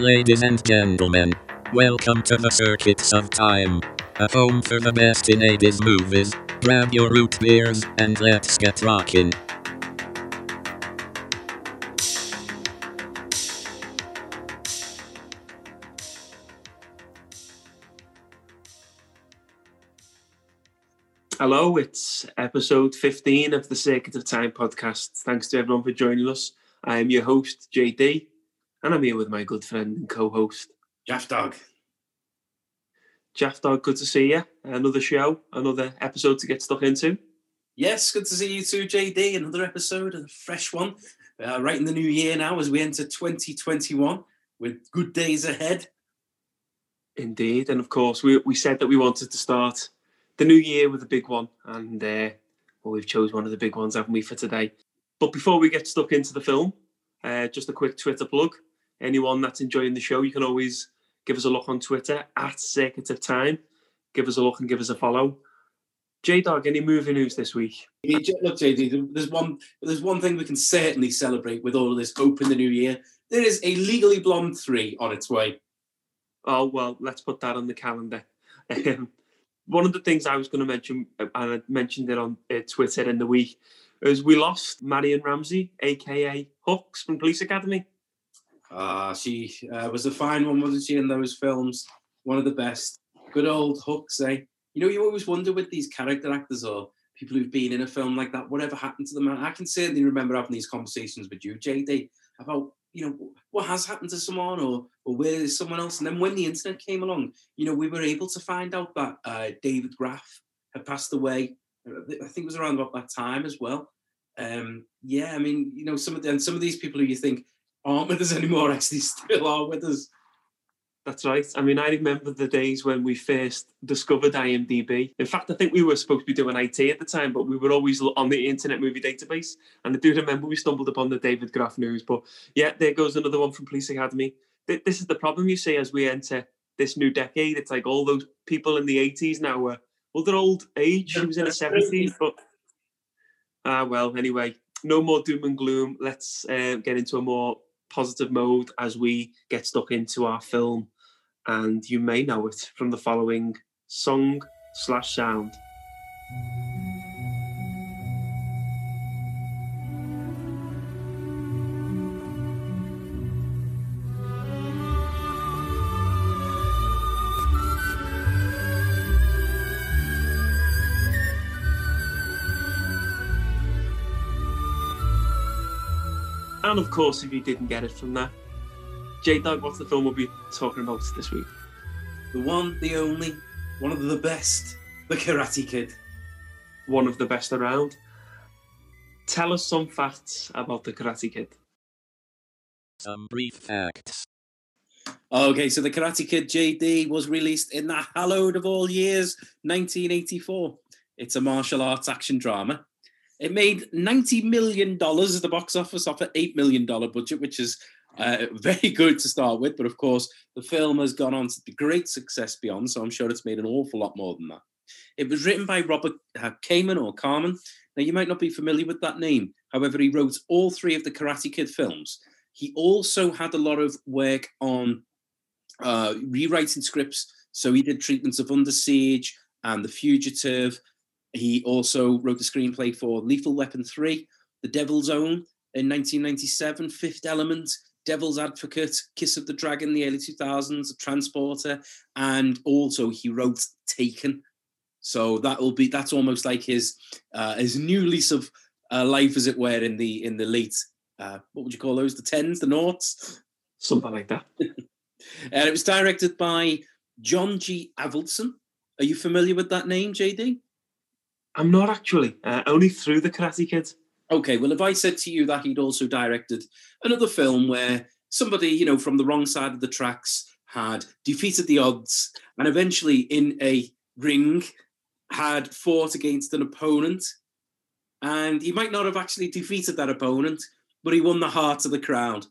Ladies and gentlemen, welcome to the Circuits of Time, a home for the best in 80s movies. Grab your root beers and let's get rockin'. Hello, it's episode 15 of the Circuit of Time podcast. Thanks to everyone for joining us. I am your host, JD, and I'm here with my good friend and co host, Jaff Dog. Jeff Dog. Good to see you. Another show, another episode to get stuck into. Yes, good to see you too, JD. Another episode, a fresh one. Uh, right in the new year now as we enter 2021 with good days ahead. Indeed. And of course, we, we said that we wanted to start the new year with a big one. And uh, well, we've chose one of the big ones, haven't we, for today? But before we get stuck into the film, uh, just a quick Twitter plug. Anyone that's enjoying the show, you can always give us a look on Twitter at Circuit of Time. Give us a look and give us a follow. J Dog, any movie news this week? Yeah, Look, JD, there's one there's one thing we can certainly celebrate with all of this hope in the new year. There is a Legally Blonde 3 on its way. Oh well, let's put that on the calendar. Um, one of the things I was going to mention, uh, and I mentioned it on uh, Twitter in the week, is we lost Marion Ramsey, aka Hooks from Police Academy. Ah, she uh, was a fine one, wasn't she, in those films? One of the best. Good old hooks, eh? You know, you always wonder with these character actors or people who've been in a film like that, whatever happened to them. And I can certainly remember having these conversations with you, JD, about, you know, what has happened to someone or, or where is someone else? And then when the internet came along, you know, we were able to find out that uh, David Graf had passed away. uh, I think it was around about that time as well. Um, yeah, I mean, you know, some of the, and some of these people who you think aren't with us anymore actually still are with us. That's right. I mean, I remember the days when we first discovered IMDb. In fact, I think we were supposed to be doing IT at the time, but we were always on the Internet Movie Database. And I do remember we stumbled upon the David Graf news. But yeah, there goes another one from Police Academy. This is the problem you see as we enter this new decade. It's like all those people in the 80s now were, well, they're old age. She was in her 70s, but ah, well, anyway, no more doom and gloom. Let's uh, get into a more positive mode as we get stuck into our film. And you may know it from the following song slash sound. And of course, if you didn't get it from that, J Dog, what's the film we'll be talking about this week? The one, the only, one of the best, The Karate Kid. One of the best around. Tell us some facts about the Karate Kid. Some brief facts. Okay, so The Karate Kid JD was released in the hallowed of all years, 1984. It's a martial arts action drama. It made $90 million at the box office off an $8 million budget, which is uh, very good to start with. But of course, the film has gone on to be great success beyond, so I'm sure it's made an awful lot more than that. It was written by Robert uh, Kamen or Carmen. Now, you might not be familiar with that name. However, he wrote all three of the Karate Kid films. He also had a lot of work on uh, rewriting scripts. So he did treatments of Under Siege and The Fugitive. He also wrote the screenplay for Lethal Weapon 3, The Devil's Own in 1997, Fifth Element, Devil's Advocate, Kiss of the Dragon in the early 2000s, Transporter, and also he wrote Taken. So that will be that's almost like his uh, his new lease of uh, life, as it were, in the in the late uh, what would you call those? The tens, the noughts. Something like that. And it was directed by John G. Avildsen. Are you familiar with that name, JD? I'm not actually, uh, only through the Karate Kid. Okay, well, if I said to you that he'd also directed another film where somebody, you know, from the wrong side of the tracks had defeated the odds and eventually in a ring had fought against an opponent, and he might not have actually defeated that opponent, but he won the hearts of the crowd.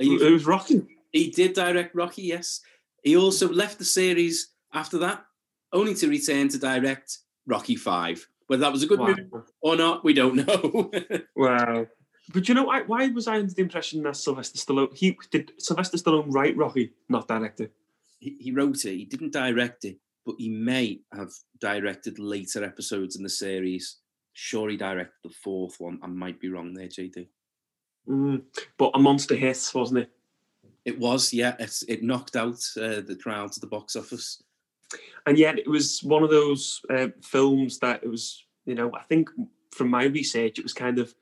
You It was Rocky. He did direct Rocky, yes. He also left the series after that, only to return to direct Rocky Five. Whether that was a good Wow. movie or not, we don't know. Wow. But you know, why, why was I under the impression that Sylvester Stallone, he did Sylvester Stallone write Rocky, not direct it? He, he wrote it. He didn't direct it, but he may have directed later episodes in the series. Sure, he directed the fourth one. I might be wrong there, JD. Mm, but a monster hit, wasn't it? It was, yeah. It's, it knocked out uh, the crowds at the box office. And yet, it was one of those uh, films that it was, you know, I think from my research, it was kind of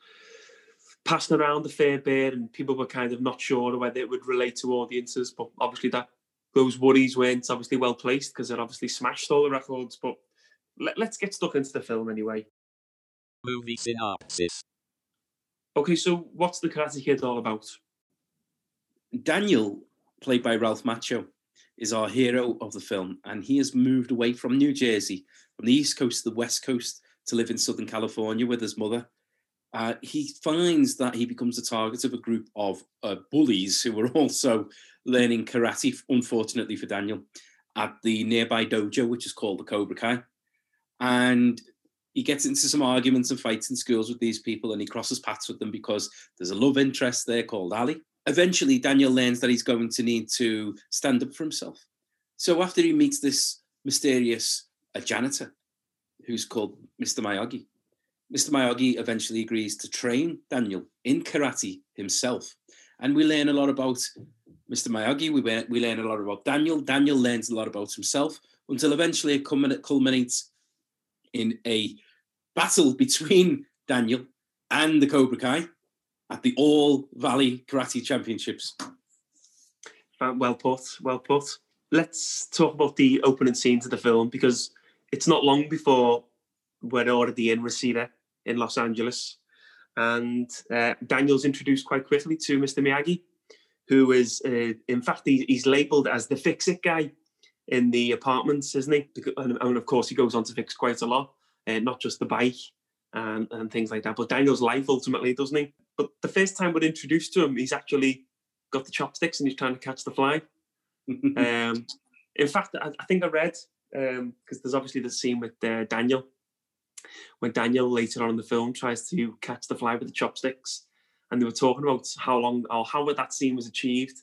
passed around a fair bit, and people were kind of not sure whether it would relate to audiences. But obviously, that those worries weren't obviously well placed because it obviously smashed all the records. But let, let's get stuck into the film anyway. Movie synopsis. Okay, so what's the Karate Kid all about? Daniel, played by Ralph Macchio, is our hero of the film, and he has moved away from New Jersey, from the East Coast to the West Coast, to live in Southern California with his mother. Uh, he finds that he becomes the target of a group of uh, bullies who are also learning karate, unfortunately for Daniel, at the nearby dojo, which is called the Cobra Kai. And he gets into some arguments and fights in schools with these people, and he crosses paths with them because there's a love interest there called Ali. Eventually, Daniel learns that he's going to need to stand up for himself. So after he meets this mysterious uh, janitor, who's called Mr. Miyagi, Mr. Miyagi eventually agrees to train Daniel in karate himself. And we learn a lot about Mr. Miyagi, we, we learn a lot about Daniel. Daniel learns a lot about himself until eventually it culminates in a battle between Daniel and the Cobra Kai at the All Valley Karate Championships. Uh, well put, well put. Let's talk about the opening scenes of the film because it's not long before we're already in Reseda in Los Angeles. And uh, Daniel's introduced quite quickly to Mr. Miyagi, who is, uh, in fact, he, he's labeled as the fix it guy in the apartments, isn't he? And, and, of course, he goes on to fix quite a lot, uh, not just the bike and, and things like that, but Daniel's life ultimately, doesn't he? But the first time we're introduced to him, he's actually got the chopsticks and he's trying to catch the fly. um, in fact, I, I, think I read because um, there's obviously the scene with uh, Daniel when Daniel later on in the film tries to catch the fly with the chopsticks, and they were talking about how long or how that scene was achieved.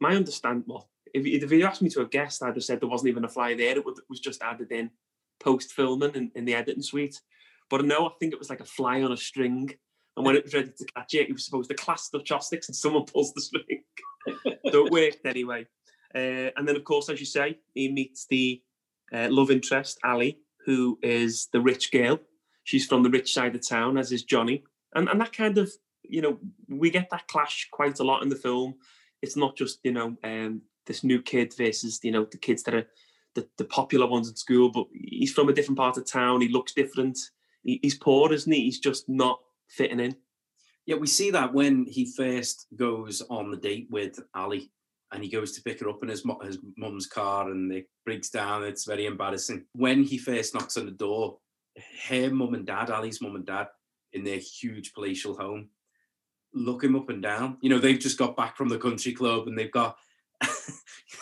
My understand, well, if, if you asked me to have guessed, I'd have said there wasn't even a fly there. It was just added in post filming in, in the editing suite. But no, I think it was like a fly on a string. And when it was ready to catch it, he was supposed to clasp the chopsticks and someone pulls the string. so it worked anyway. Uh, and then, of course, as you say, he meets the uh, love interest, Ali, who is the rich girl. She's from the rich side of town, as is Johnny. And, and that kind of, you know, we get that clash quite a lot in the film. It's not just, you know, um, this new kid versus, you know, the kids that are the, the popular ones in school, but he's from a different part of town. He looks different. He, he's poor, isn't he? He's just not fitting in. Yeah, we see that when he first goes on the date with Ali and he goes to pick her up in his his mum's car and it breaks down. It's very embarrassing. When he first knocks on the door, her mum and dad, Ali's mum and dad, in their huge palatial home, look him up and down. You know, they've just got back from the country club and they've got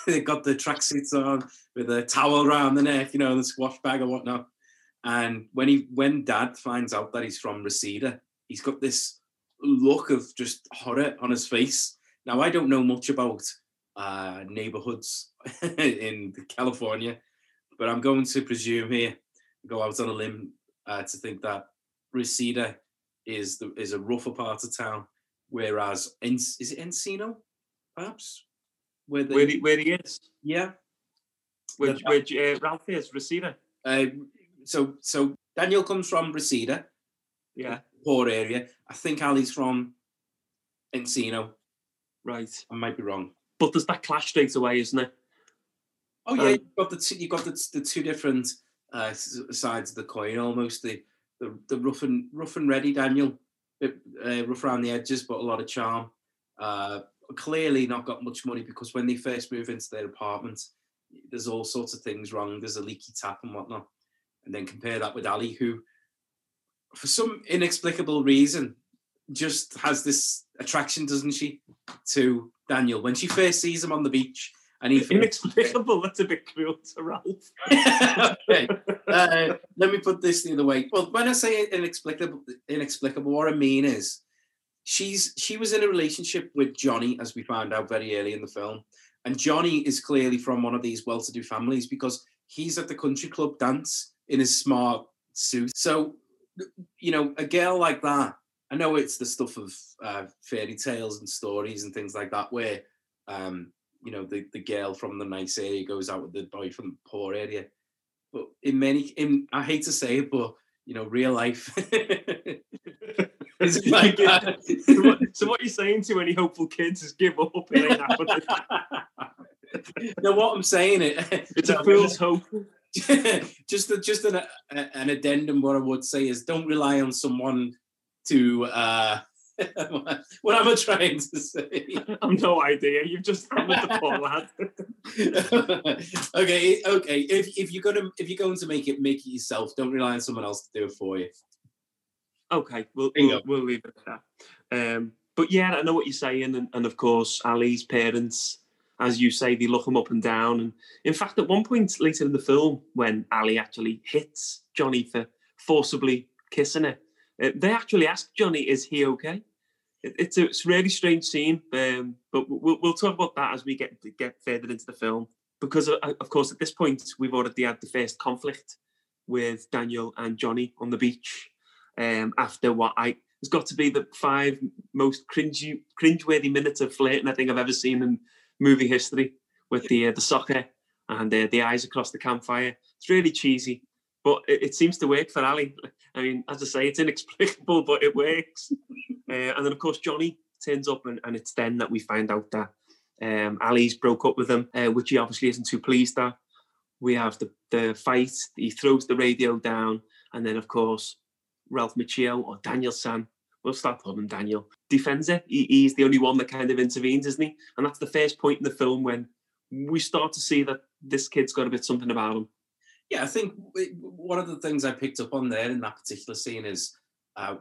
they've got the tracksuits on with a towel around the neck, you know, the squash bag or whatnot. And when he when dad finds out that he's from Reseda, he's got this look of just horror on his face. Now I don't know much about uh, neighborhoods in California. But I'm going to presume here, go out on a limb uh, to think that Reseda is the, is a rougher part of town, whereas En- is it Encino, perhaps, where, they, where, he, where he is? Yeah, where, where uh, Ralph is Reseda. Uh, so so Daniel comes from Reseda, yeah, poor area. I think Ali's from Encino. Right, I might be wrong. But there's that clash straight away, isn't it? Oh yeah, um, you've got the two, you've got the, the two different uh, sides of the coin almost. The the, the rough and rough and ready Daniel, bit, uh, rough around the edges, but a lot of charm. Uh, clearly not got much money because when they first move into their apartment, there's all sorts of things wrong. There's a leaky tap and whatnot. And then compare that with Ali, who, for some inexplicable reason, just has this attraction, doesn't she, to Daniel when she first sees him on the beach. And he inexplicable. That's a bit cruel to Ralph. okay, uh, let me put this the other way. Well, when I say inexplicable, inexplicable, what I mean is she's she was in a relationship with Johnny, as we found out very early in the film, and Johnny is clearly from one of these well-to-do families because he's at the country club dance in his smart suit. So, you know, a girl like that. I know it's the stuff of uh, fairy tales and stories and things like that, where um, you know the, the girl from the nice area goes out with the boy from the poor area. But in many, in I hate to say it, but you know, real life is like that. so, what, so what you're saying to any hopeful kids is give up. It ain't happening. no, what I'm saying it it's a fool's hope. just a, just an, a, an addendum. What I would say is, don't rely on someone to. Uh, what am I trying to say? I've no idea. You've just hammered the poor lad. okay, okay. If if you're gonna if you're going to make it, make it yourself. Don't rely on someone else to do it for you. Okay, we'll we'll, we'll, leave it at that. Um, but yeah, I know what you're saying, and, and of course, Ali's parents, as you say, they look him up and down. And in fact, at one point later in the film, when Ali actually hits Johnny for forcibly kissing her, uh, they actually ask Johnny, "Is he okay?" It's a it's a really strange scene, um, but we'll, we'll talk about that as we get get further into the film. Because uh, of course, at this point, we've already had the first conflict with Daniel and Johnny on the beach um, after what I has got to be the five most cringe cringeworthy minutes of flirting I think I've ever seen in movie history with the uh, the soccer and uh, the eyes across the campfire. It's really cheesy, but it, it, seems to work for Ali. I mean, as I say, it's inexplicable, but it works. uh, and then of course Johnny turns up, and, and, it's then that we find out that um, Ali's broke up with him, uh, which he obviously isn't too pleased at. We have the the fight. He throws the radio down, and then of course Ralph Macchio or Daniel San. We'll start calling Daniel. Defends it. He, he's the only one that kind of intervenes, isn't he? And that's the first point in the film when we start to see that this kid's got a bit something about him. Yeah, I think one of the things I picked up on there in that particular scene is uh,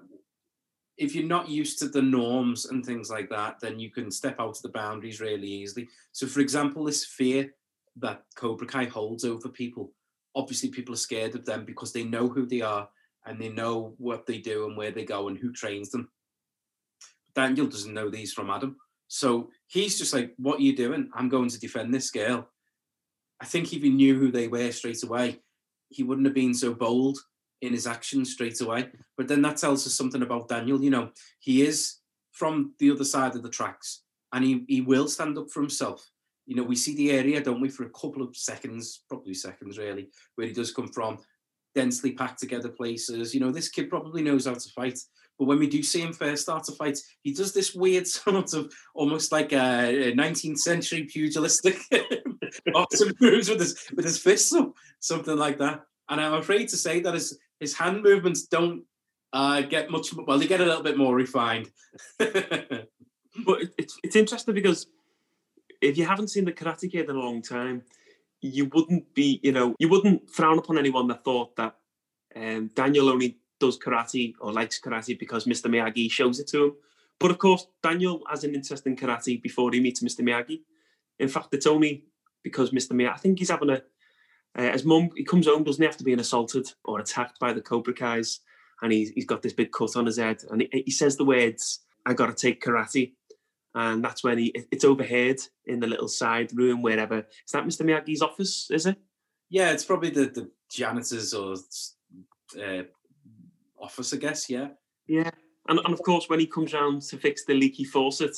if you're not used to the norms and things like that, then you can step out of the boundaries really easily. So, for example, this fear that Cobra Kai holds over people, obviously people are scared of them because they know who they are and they know what they do and where they go and who trains them. Daniel doesn't know these from Adam. So he's just like, What are you doing? I'm going to defend this girl. I think if he knew who they were straight away, he wouldn't have been so bold in his actions straight away. But then that tells us something about Daniel. You know, he is from the other side of the tracks and he, he will stand up for himself. You know, we see the area, don't we, for a couple of seconds, probably seconds really, where he does come from densely packed together places. You know, this kid probably knows how to fight. But when we do see him first start to fight, he does this weird sort of almost like a 19th century pugilistic awesome moves with his with his fists up, something like that. And I'm afraid to say that his his hand movements don't uh, get much. Well, they get a little bit more refined. but it's it's interesting because if you haven't seen the Karate Kid in a long time, you wouldn't be, you know, you wouldn't frown upon anyone that thought that um, Daniel only does karate or likes karate because Mr. Miyagi shows it to him. But of course, Daniel has an interest in karate before he meets Mr. Miyagi. In fact, it's only because Mr. Miyagi, I think he's having a, uh, his mum, he comes home, doesn't he have to being assaulted or attacked by the Cobra Kais? And he's, he's got this big cut on his head. And he, he says the words, I got to take karate and that's when he it's overheard in the little side room wherever. Is that Mr. Miyagi's office? Is it? Yeah, it's probably the the janitor's or uh, office, I guess. Yeah. Yeah, and and of course when he comes round to fix the leaky faucet,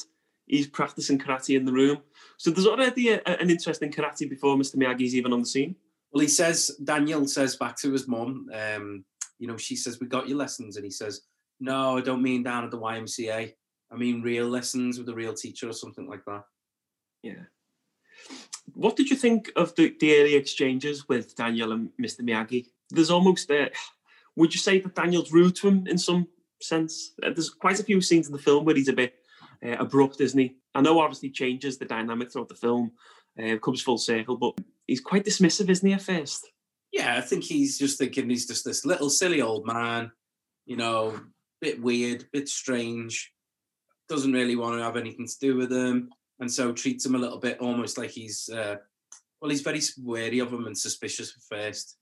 he's practicing karate in the room. So there's already a, an interesting karate before Mr. Miyagi's even on the scene. Well, he says Daniel says back to his mom. um, you know, she says we got your lessons, and he says, no, I don't mean down at the YMCA. I mean, real lessons with a real teacher or something like that. Yeah. What did you think of the, the early exchanges with Daniel and Mr. Miyagi? There's almost a. Would you say that Daniel's rude to him in some sense? Uh, there's quite a few scenes in the film where he's a bit uh, abrupt, isn't he? I know obviously changes the dynamic throughout the film, uh, comes full circle, but he's quite dismissive, isn't he, at first? Yeah, I think he's just thinking he's just this little silly old man, you know, bit weird, bit strange doesn't really want to have anything to do with him, and so treats him a little bit almost like he's uh, well, he's very wary of him and suspicious at first.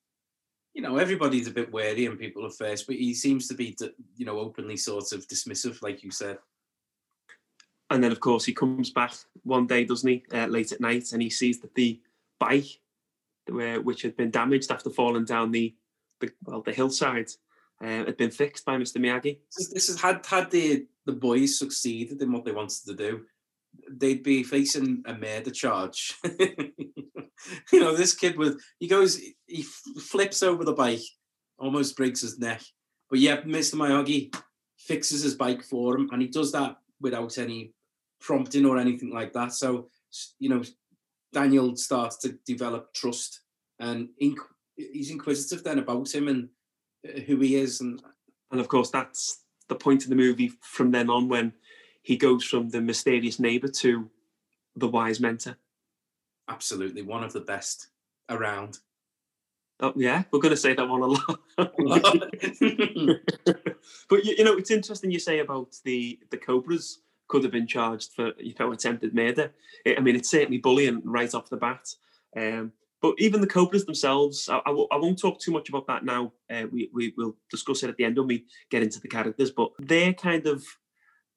You know, everybody's a bit wary and people at first, but he seems to be, you know, openly sort of dismissive, like you said. and then of course he comes back one day, doesn't he, uh, late at night, and he sees that the bike, uh, which had been damaged after falling down the, the well the hillside, uh, had been fixed by Mr. Miyagi. This, has had had the the boys succeeded in what they wanted to do, they'd be facing a murder charge. you know, this kid with he goes, he flips over the bike, almost breaks his neck. But yeah, Mr. Miyagi fixes his bike for him, and he does that without any prompting or anything like that. So you know, Daniel starts to develop trust, and he's inquisitive then about him and uh, who he is, and and of course that's the point of the movie from then on when he goes from the mysterious neighbor to the wise mentor. Absolutely, one of the best around. Oh yeah, we're going to say that one a lot. but you, you, know, it's interesting you say about the the Cobras could have been charged for you know attempted murder. I mean, it's certainly bullying right off the bat. Um, but even the Cobras themselves, I, I, w- I won't talk too much about that now. Uh, we we will discuss it at the end when we get into the characters. But they're kind of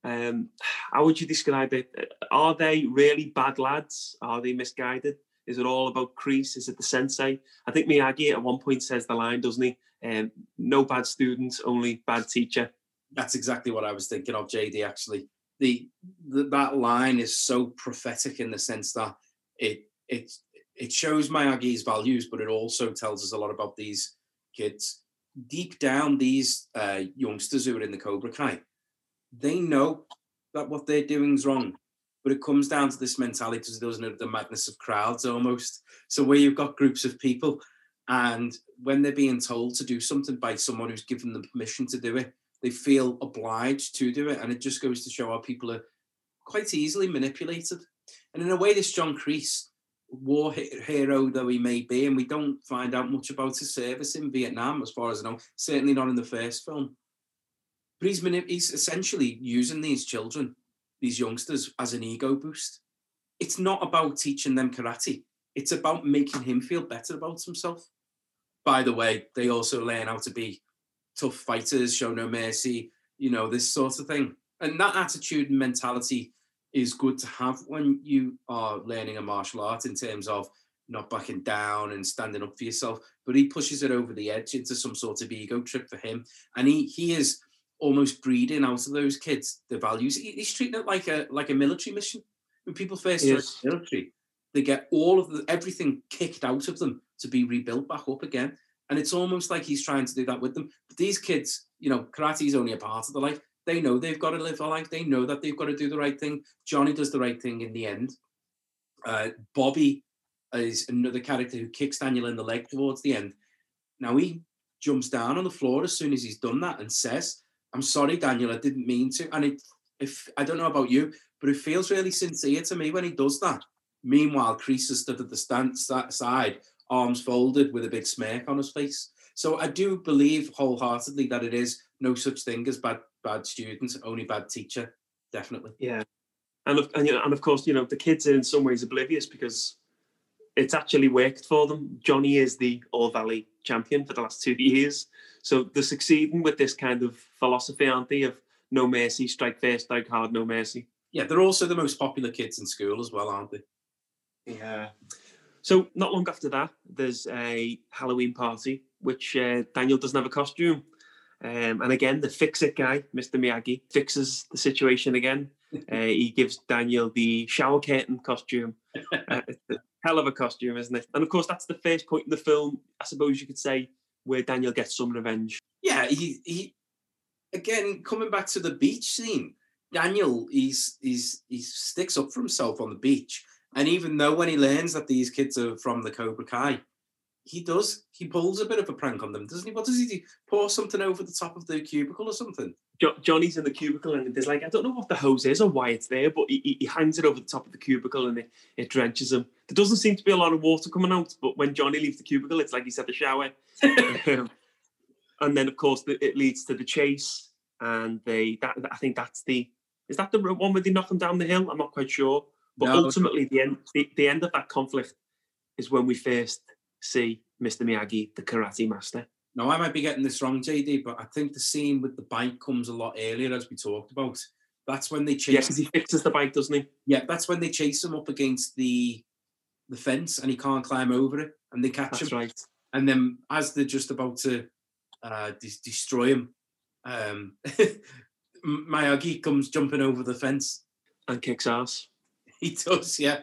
um, how would you describe it? Are they really bad lads? Are they misguided? Is it all about Kreese? Is it the sensei? I think Miyagi at one point says the line, doesn't he? Um, no bad students, only bad teacher. That's exactly what I was thinking of, JD. Actually, the, the that line is so prophetic in the sense that it it it shows Miyagi's values, but it also tells us a lot about these kids. Deep down, these uh, youngsters who are in the Cobra Kai, they know that what they're doing is wrong. But it comes down to this mentality, doesn't it? The madness of crowds almost. So where you've got groups of people, and when they're being told to do something by someone who's given them permission to do it, they feel obliged to do it. And it just goes to show how people are quite easily manipulated. And in a way, this John Kreese, war hero though he may be, and we don't find out much about his service in Vietnam, as far as I know, certainly not in the first film. But he's, he's essentially using these children, these youngsters, as an ego boost. It's not about teaching them karate. It's about making him feel better about himself. By the way, they also learn how to be tough fighters, show no mercy, you know, this sort of thing. And that attitude and mentality is good to have when you are learning a martial art in terms of not backing down and standing up for yourself. But he pushes it over the edge into some sort of ego trip for him. And he he is almost breeding out of those kids the values. He's treating it like a like a military mission. When people first start the military, they get all of the everything kicked out of them to be rebuilt back up again. And it's almost like he's trying to do that with them. But these kids, you know, karate is only a part of the life. They know they've got to live a life. They know that they've got to do the right thing. Johnny does the right thing in the end. Uh, Bobby is another character who kicks Daniel in the leg towards the end. Now he jumps down on the floor as soon as he's done that and says, I'm sorry, Daniel, I didn't mean to. And it, if I don't know about you, but it feels really sincere to me when he does that. Meanwhile, Kreese is stood at the stand, side, arms folded, with a big smirk on his face. So I do believe wholeheartedly that it is no such thing as bad bad students, only bad teacher. Definitely. Yeah, and of, and, you know, and of course, you know the kids are in some ways oblivious because it's actually worked for them. Johnny is the All Valley champion for the last two years. So they're succeeding with this kind of philosophy, aren't they? Of no mercy, strike first, strike hard, no mercy. Yeah, they're also the most popular kids in school as well, aren't they? Yeah. So not long after that, there's a Halloween party, which uh, Daniel doesn't have a costume. Um, and again, the fix-it guy, Mr. Miyagi, fixes the situation again. Uh, he gives Daniel the shower curtain costume. Uh, hell of a costume, isn't it? And of course, that's the first point in the film, I suppose you could say, where Daniel gets some revenge. Yeah, he he again coming back to the beach scene. Daniel, he's he's he sticks up for himself on the beach, and even though when he learns that these kids are from the Cobra Kai, he does he pulls a bit of a prank on them, doesn't he? What does he do? Pour something over the top of the cubicle or something? Jo- Johnny's in the cubicle and there's like I don't know what the hose is or why it's there, but he, he hangs it over the top of the cubicle and it, it drenches him. There doesn't seem to be a lot of water coming out, but when Johnny leaves the cubicle, it's like he's had the shower. Um, and then of course the, it leads to the chase, and they that I think that's the is that the one where they knock him down the hill? I'm not quite sure, but no, ultimately the end the, the end of that conflict is when we first see Mr. Miyagi, the karate master. Now, I might be getting this wrong, JD, but I think the scene with the bike comes a lot earlier, as we talked about. That's when they chase. because he fixes the bike, doesn't he? Yeah, that's when they chase him up against the the fence, and he can't climb over it, and they catch That's him. right. And then as they're just about to uh, des- destroy him, um, Miyagi comes jumping over the fence. And kicks ass. He does, yeah.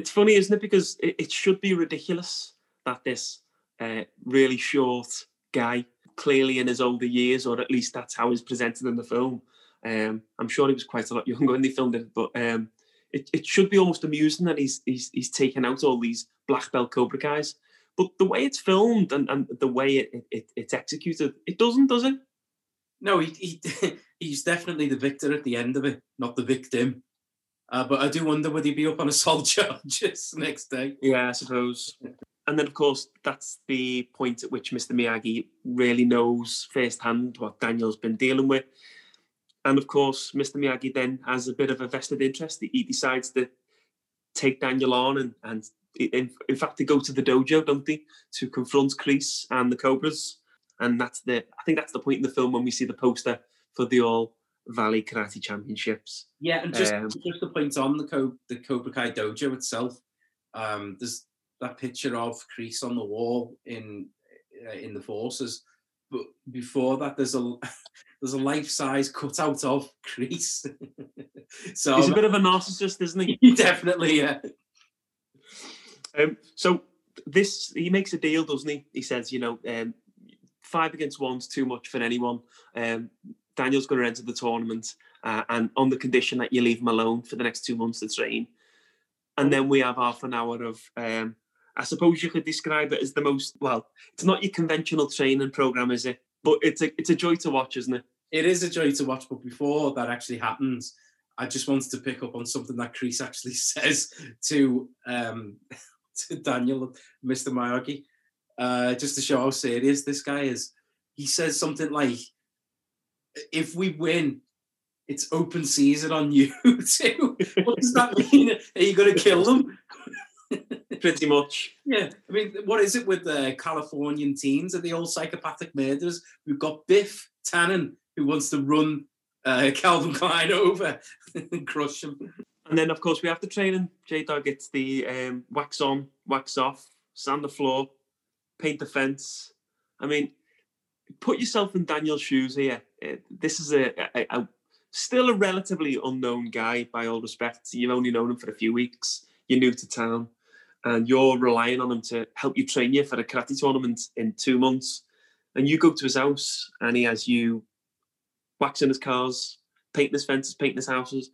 It's funny, isn't it? Because it, it should be ridiculous that this uh, really short guy, clearly in his older years, or at least that's how he's presented in the film. Um, I'm sure he was quite a lot younger when they filmed it, but um, it, it should be almost amusing that he's, he's he's taken out all these black belt Cobra guys. But the way it's filmed and, and the way it, it, it it's executed, it doesn't, does it? No, he, he he's definitely the victor at the end of it, not the victim. Uh, but I do wonder would he be up on assault charges next day? Yeah, I suppose. And then, of course, that's the point at which Mr. Miyagi really knows firsthand what Daniel's been dealing with. And of course, Mr. Miyagi then has a bit of a vested interest. He decides to take Daniel on and, and in, in fact, they go to the dojo, don't they, to confront Kreese and the Cobras. And that's the, I think that's the point in the film when we see the poster for the All Valley Karate Championships. Yeah, and just Um, just to point on the Co- the Cobra Kai dojo itself, um, there's that picture of Kreese on the wall in uh, in the forces, but before that, there's a there's a life size cutout of Kreese. so He's a bit of a narcissist, isn't he? definitely, yeah. Um, so this he makes a deal, doesn't he? He says, you know, um, five against one's too much for anyone. Um, Daniel's going to enter the tournament, uh, and on the condition that you leave him alone for the next two months to train. And then we have half an hour of, um, I suppose you could describe it as the most well. It's not your conventional training program, is it? But it's a it's a joy to watch, isn't it? It is a joy to watch, but before that actually happens, I just wanted to pick up on something that Kreese actually says to um, to Daniel, Mr. Miyagi, uh, just to show how serious this guy is. He says something like, "If we win, it's open season on you too." what does that mean? Are you going to kill them? Pretty much. Yeah, I mean, what is it with the Californian teens? Are they all psychopathic murderers? We've got Biff Tannen who wants to run uh, Calvin Klein over and crush him. And then, of course, we have the training. J Dog gets the um, wax on, wax off, sand the floor, paint the fence. I mean, put yourself in Daniel's shoes here. Uh, this is a, a, a still a relatively unknown guy, by all respects. You've only known him for a few weeks. You're new to town, and you're relying on him to help you train you for a karate tournament in two months. And you go to his house, and he has you waxing his cars, painting his fences, painting his houses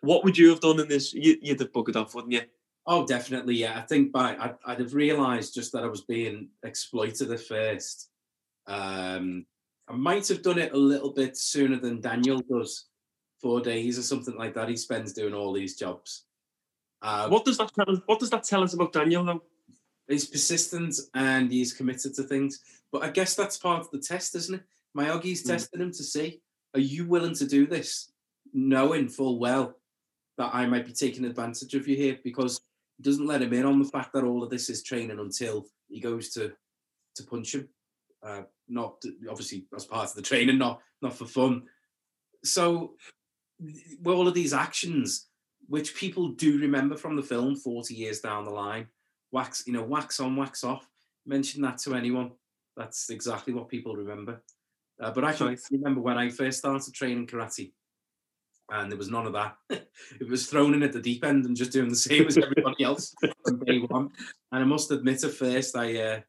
what would you have done in this? You, you'd have buggered off, wouldn't you? Oh, definitely, yeah. I think by I'd, I'd have realised just that I was being exploited at first. Um, I might have done it a little bit sooner than Daniel does. Four days or something like that. He spends doing all these jobs. Uh, What does that tell us? What does that tell us about Daniel, though? he's persistent and he's committed to things. But I guess that's part of the test, isn't it? Miyagi's Mm. testing him to see, are you willing to do this? Knowing full well that I might be taking advantage of you here because he doesn't let him in on the fact that all of this is training until he goes to to punch him. Uh, not obviously as part of the training, not not for fun. So with all of these actions, which people do remember from the film 40 years down the line, wax, you know, wax on, wax off. Mention that to anyone. That's exactly what people remember. Uh, but I can Right. remember when I first started training karate, and there was none of that. it was thrown in at the deep end and just doing the same as everybody else from day one. And I must admit, at first, I uh,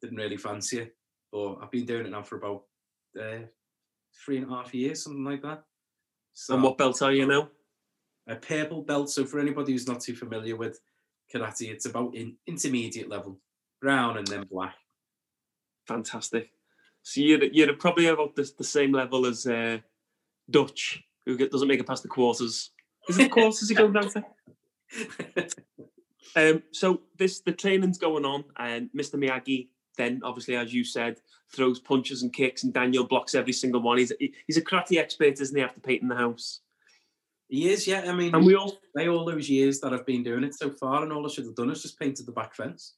didn't really fancy it, but I've been doing it now for about uh, three and a half years, something like that. So And what belt are you now? a purple belt. So for anybody who's not too familiar with karate, it's about in intermediate level, brown and then black. Fantastic. So you're you're probably about the, the same level as uh, Dutch, who get, doesn't make it past the quarters. Is it the quarters he goes down to? Um, so this the training's going on, and Mr. Miyagi then, obviously, as you said, throws punches and kicks, and Daniel blocks every single one. He's he- he's a karate expert, isn't he? After painting the house, He is, yeah. I mean, and we all they all those years that I've been doing it so far, and all I should have done is just painted the back fence.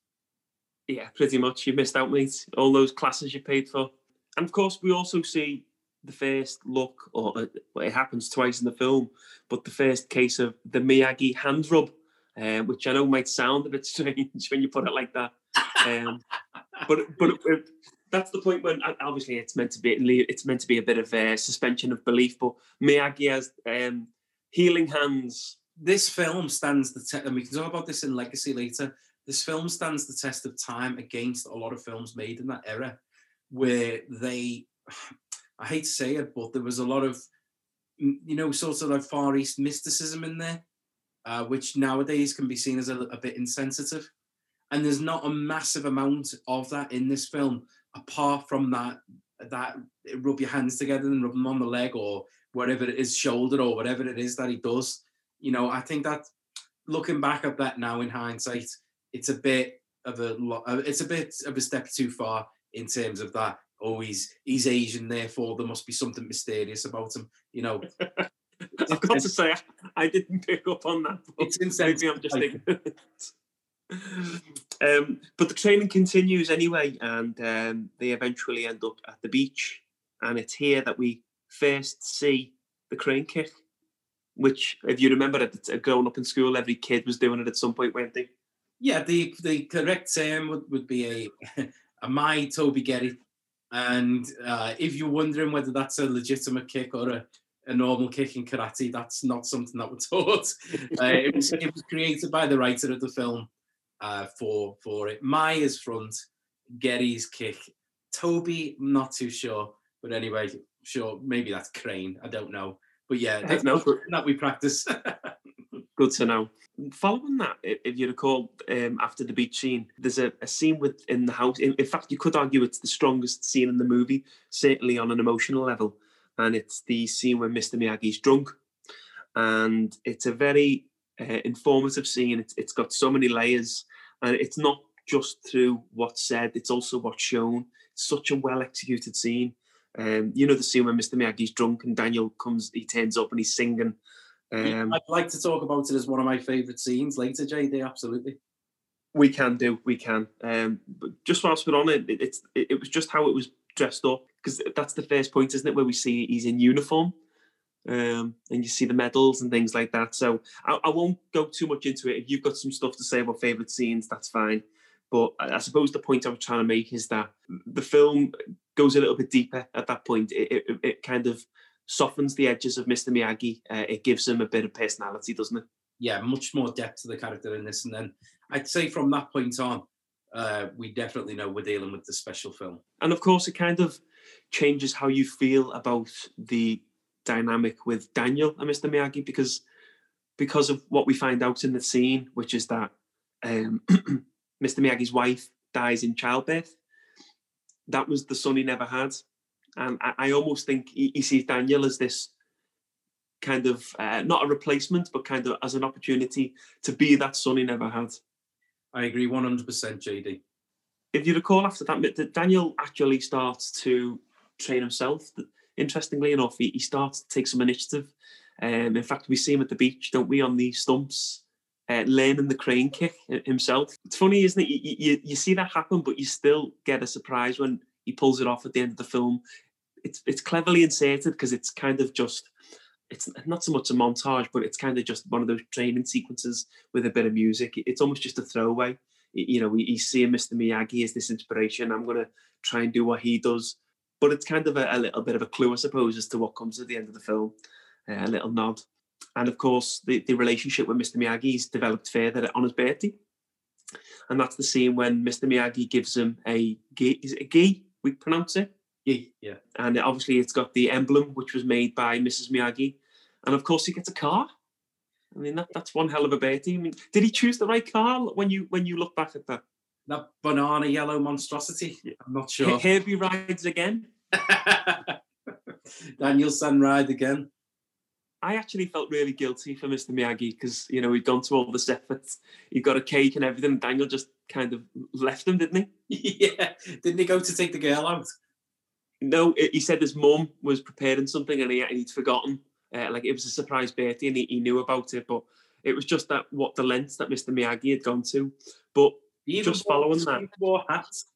Yeah, pretty much. You missed out, mate. All those classes you paid for. And of course, we also see the first look, or uh, well, it happens twice in the film, but the first case of the Miyagi hand rub, uh, which I know might sound a bit strange when you put it like that. Um, but but it, that's the point when obviously it's meant to be it's meant to be a bit of a suspension of belief. But Miyagi has um, healing hands. This film stands the test, and we can talk about this in Legacy later. This film stands the test of time against a lot of films made in that era, where they, I hate to say it, but there was a lot of, you know, sort of like Far East mysticism in there, uh, which nowadays can be seen as a, a bit insensitive. And there's not a massive amount of that in this film apart from that that rub your hands together and rub them on the leg or whatever it is, shoulder or whatever it is that he does. You know, I think that looking back at that now in hindsight, it's a bit of a uh, it's a bit of a step too far in terms of that. Oh, he's he's Asian, therefore there must be something mysterious about him. You know. I've got to say, I didn't pick up on that. It's insane. Maybe I'm just ignorant. Um, but the training continues anyway, and um, they eventually end up at the beach. And it's here that we first see the crane kick, which, if you remember, at growing up in school, every kid was doing it at some point, weren't they? Yeah, the the correct term would, would be a a mae tobi geri. And uh, if you're wondering whether that's a legitimate kick or a, a normal kick in karate, that's not something that we're taught. Uh, it, was, it was created by the writer of the film, uh, for for it. Maya's front, geri's kick. tobi, not too sure, but anyway, sure maybe that's Crane. I don't know, but yeah, that's no. that we practice. Good to know. Following that, if you recall, um, after the beach scene, there's a, a scene within the house. In, in, fact, you could argue it's the strongest scene in the movie, certainly on an emotional level. And it's the scene where Mr. Miyagi's drunk. And it's a very uh, informative scene. It's, it's got so many layers, and it's not just through what's said; it's also what's shown. It's such a well executed scene. Um, you know the scene when Mr. Miyagi's drunk and Daniel comes, he turns up and he's singing. Um, I'd like to talk about it as one of my favourite scenes later, JD. Absolutely. We can do, we can. Um, but just whilst we're on it, it, it's it, it was just how it was dressed up because that's the first point, isn't it? Where we see he's in uniform um, and you see the medals and things like that. So I, I, won't go too much into it. If you've got some stuff to say about favourite scenes, that's fine. But I, I, suppose the point I was trying to make is that the film goes a little bit deeper at that point. It, it, it kind of softens the edges of Mr. Miyagi. Uh, it gives him a bit of personality, doesn't it? Yeah, much more depth to the character in this. And then I'd say from that point on, uh, we definitely know we're dealing with the special film. And of course, it kind of changes how you feel about the dynamic with Daniel and Mr. Miyagi because because of what we find out in the scene, which is that um, Mr. Miyagi's wife dies in childbirth. That was the son he never had, and I, I almost think he, he, sees Daniel as this kind of uh, not a replacement, but kind of as an opportunity to be that son he never had. I agree, one hundred percent, JD. If you recall, after that, Daniel actually starts to train himself interestingly enough, he, he starts to take some initiative. Um, in fact, we see him at the beach, don't we, on the stumps, uh, learning the crane kick himself. It's funny, isn't it? You, you, you see that happen, but you still get a surprise when he pulls it off at the end of the film. It's it's cleverly inserted because it's kind of just it's not so much a montage, but it's kind of just one of those training sequences with a bit of music. It's almost just a throwaway. You know, he's seeing Mr. Miyagi as this inspiration. I'm going to try and do what he does but it's kind of a, a, little bit of a clue, I suppose, as to what comes at the end of the film, uh, a little nod. And of course, the, the relationship with Mr. Miyagi is developed further on his birthday. And that's the scene when Mr. Miyagi gives him a gi. Is it a gi? We pronounce it? Gi, yeah. And obviously, it's got the emblem, which was made by Mrs. Miyagi. And of course, he gets a car. I mean, that, that's one hell of a birthday. I mean, did he choose the right car when you when you look back at that? That banana yellow monstrosity. I'm not sure. Herbie rides again. Daniel-san ride again. I actually felt really guilty for Mr. Miyagi because you know he'd gone to all this effort, He got a cake and everything. Daniel just kind of left him, didn't he? yeah. Didn't he go to take the girl out? No, he said his mum was preparing something and, he, and he'd forgotten. Uh, like it was a surprise birthday and he, he knew about it, but it was just that what the lengths that Mr. Miyagi had gone to. But just following that. Wore hats.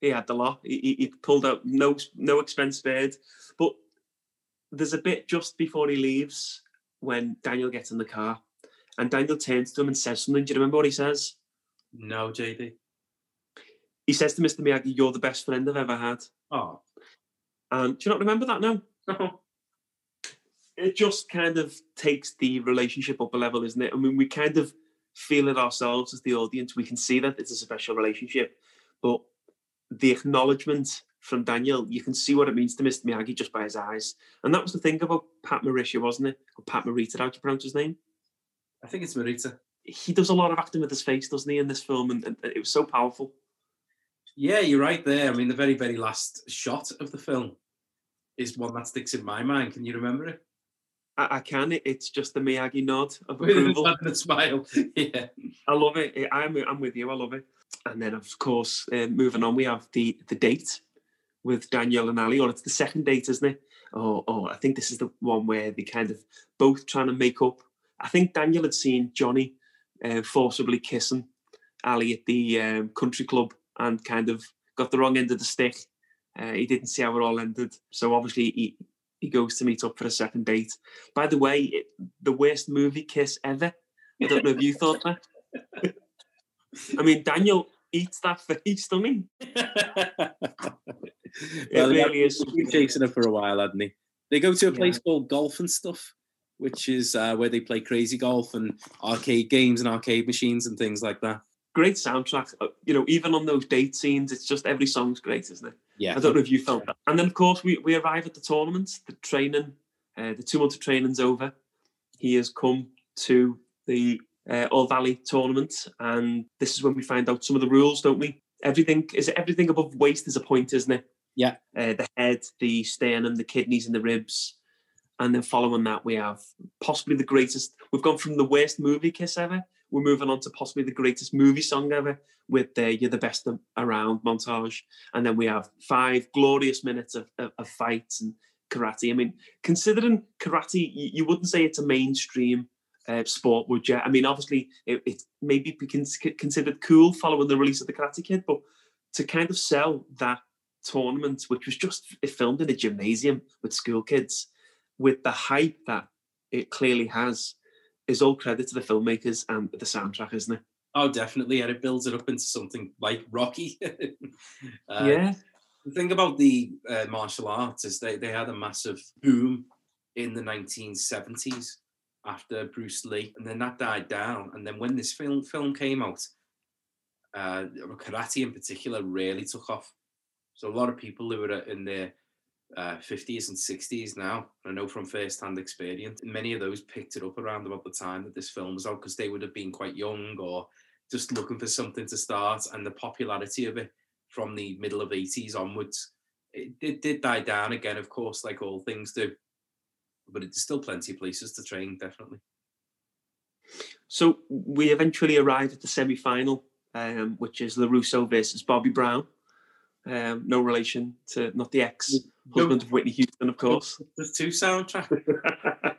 he had the lot. He, he, he pulled out no no expense spared. But there's a bit just before he leaves when Daniel gets in the car, and Daniel turns to him and says something. Do you remember what he says? No, JD. He says to Mr. Miyagi, "You're the best friend I've ever had." Oh, And do you not remember that now? no. it just kind of takes the relationship up a level, isn't it? I mean, we kind of feel it ourselves as the audience. We can see that it's a special relationship, but the acknowledgement from Daniel, you can see what it means to Mr. Miyagi just by his eyes. And that was the thing about Pat Marisha, wasn't it? Or Pat Marita, how do you pronounce his name? I think it's Marita. He does a lot of acting with his face, doesn't he, in this film? And, and it was so powerful. Yeah, you're right there. I mean, the very, very last shot of the film is one that sticks in my mind. Can you remember it? I, I can. It, it's just the Miyagi nod of a approval. and a smile. Yeah. I love it. I'm I'm with you. I love it. And then of course, uh, moving on, we have the the date with Daniel and Ali, or it's the second date, isn't it? Oh, oh, I think this is the one where they kind of both trying to make up. I think Daniel had seen Johnny uh, forcibly kissing Ali at the um, country club and kind of got the wrong end of the stick. Uh, he didn't see how it all ended, so obviously he he goes to meet up for a second date. By the way, it, the worst movie kiss ever. I don't know if you thought that. I mean, Daniel eats that face, doesn't he? well, he had really is. been chasing her for a while, hadn't he? They go to a place called Golf and Stuff, which is uh, where they play crazy golf and arcade games and arcade machines and things like that. Great soundtrack. Uh, You know, even on those date scenes, it's just every song's great, isn't it? Yeah. I don't know if you felt that. And then, of course, we, we arrive at the tournament. The training, uh, the two months of training's over. He has come to the uh, All Valley tournament, and this is when we find out some of the rules, don't we? Everything is everything above waist is a point, isn't it? Yeah. Uh, the head, the sternum, the kidneys, and the ribs. And then following that, we have possibly the greatest. We've gone from the worst movie kiss ever. We're moving on to possibly the greatest movie song ever with the "You're the Best Around" montage, and then we have five glorious minutes of, of, of fights and karate. I mean, considering karate, you, you wouldn't say it's a mainstream uh, sport, would you? I mean, obviously, it, it maybe be considered cool following the release of the Karate Kid, but to kind of sell that tournament, which was just filmed in a gymnasium with school kids, with the hype that it clearly has, is all credit to the filmmakers and the soundtrack, isn't it? Oh, definitely. And it builds it up into something like Rocky. Uh, yeah, The thing about the uh, martial arts is they, they had a massive boom in the 1970s after Bruce Lee, and then that died down. And then when this film film came out, uh, karate in particular really took off. So a lot of people who were in their uh, 50s and 60s now, I know from first-hand experience, many of those picked it up around about the time that this film was out because they would have been quite young or just looking for something to start, and the popularity of it from the middle of 80s onwards. It, it did die down again, of course, like all things do, but it's still plenty of places to train, definitely. So we eventually arrive at the semi-final, um, which is Larusso versus Bobby Brown. Um, no relation to not the ex-husband of Whitney Houston, of course. There's two soundtracks.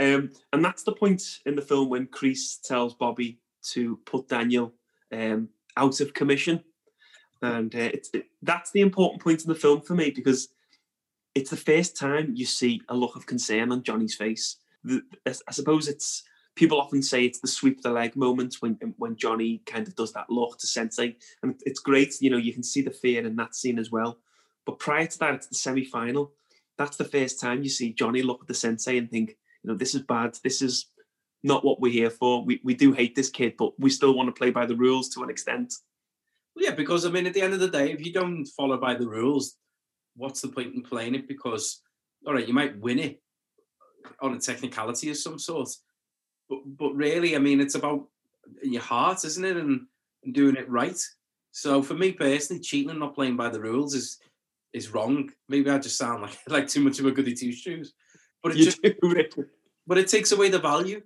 um, and that's the point in the film when Kreese tells Bobby to put Daniel um, out of commission, and uh, it's it, that's the important point in the film for me because it's the first time you see a look of concern on Johnny's face. The, I, I suppose it's people often say it's the sweep the leg moment when when Johnny kind of does that look to Sensei, and it's great. You know, you can see the fear in that scene as well. But prior to that, it's the semi final. That's the first time you see Johnny look at the Sensei and think, you know, this is bad. This is not what we're here for. We we do hate this kid, but we still want to play by the rules to an extent. Well, yeah, because I mean, at the end of the day, if you don't follow by the rules, what's the point in playing it? Because all right, you might win it on a technicality of some sort, but but really, I mean, it's about your heart, isn't it, and, and doing it right. So for me personally, cheating and not playing by the rules is is wrong. Maybe I just sound like like too much of a goody two shoes, but it You just do, but it takes away the value.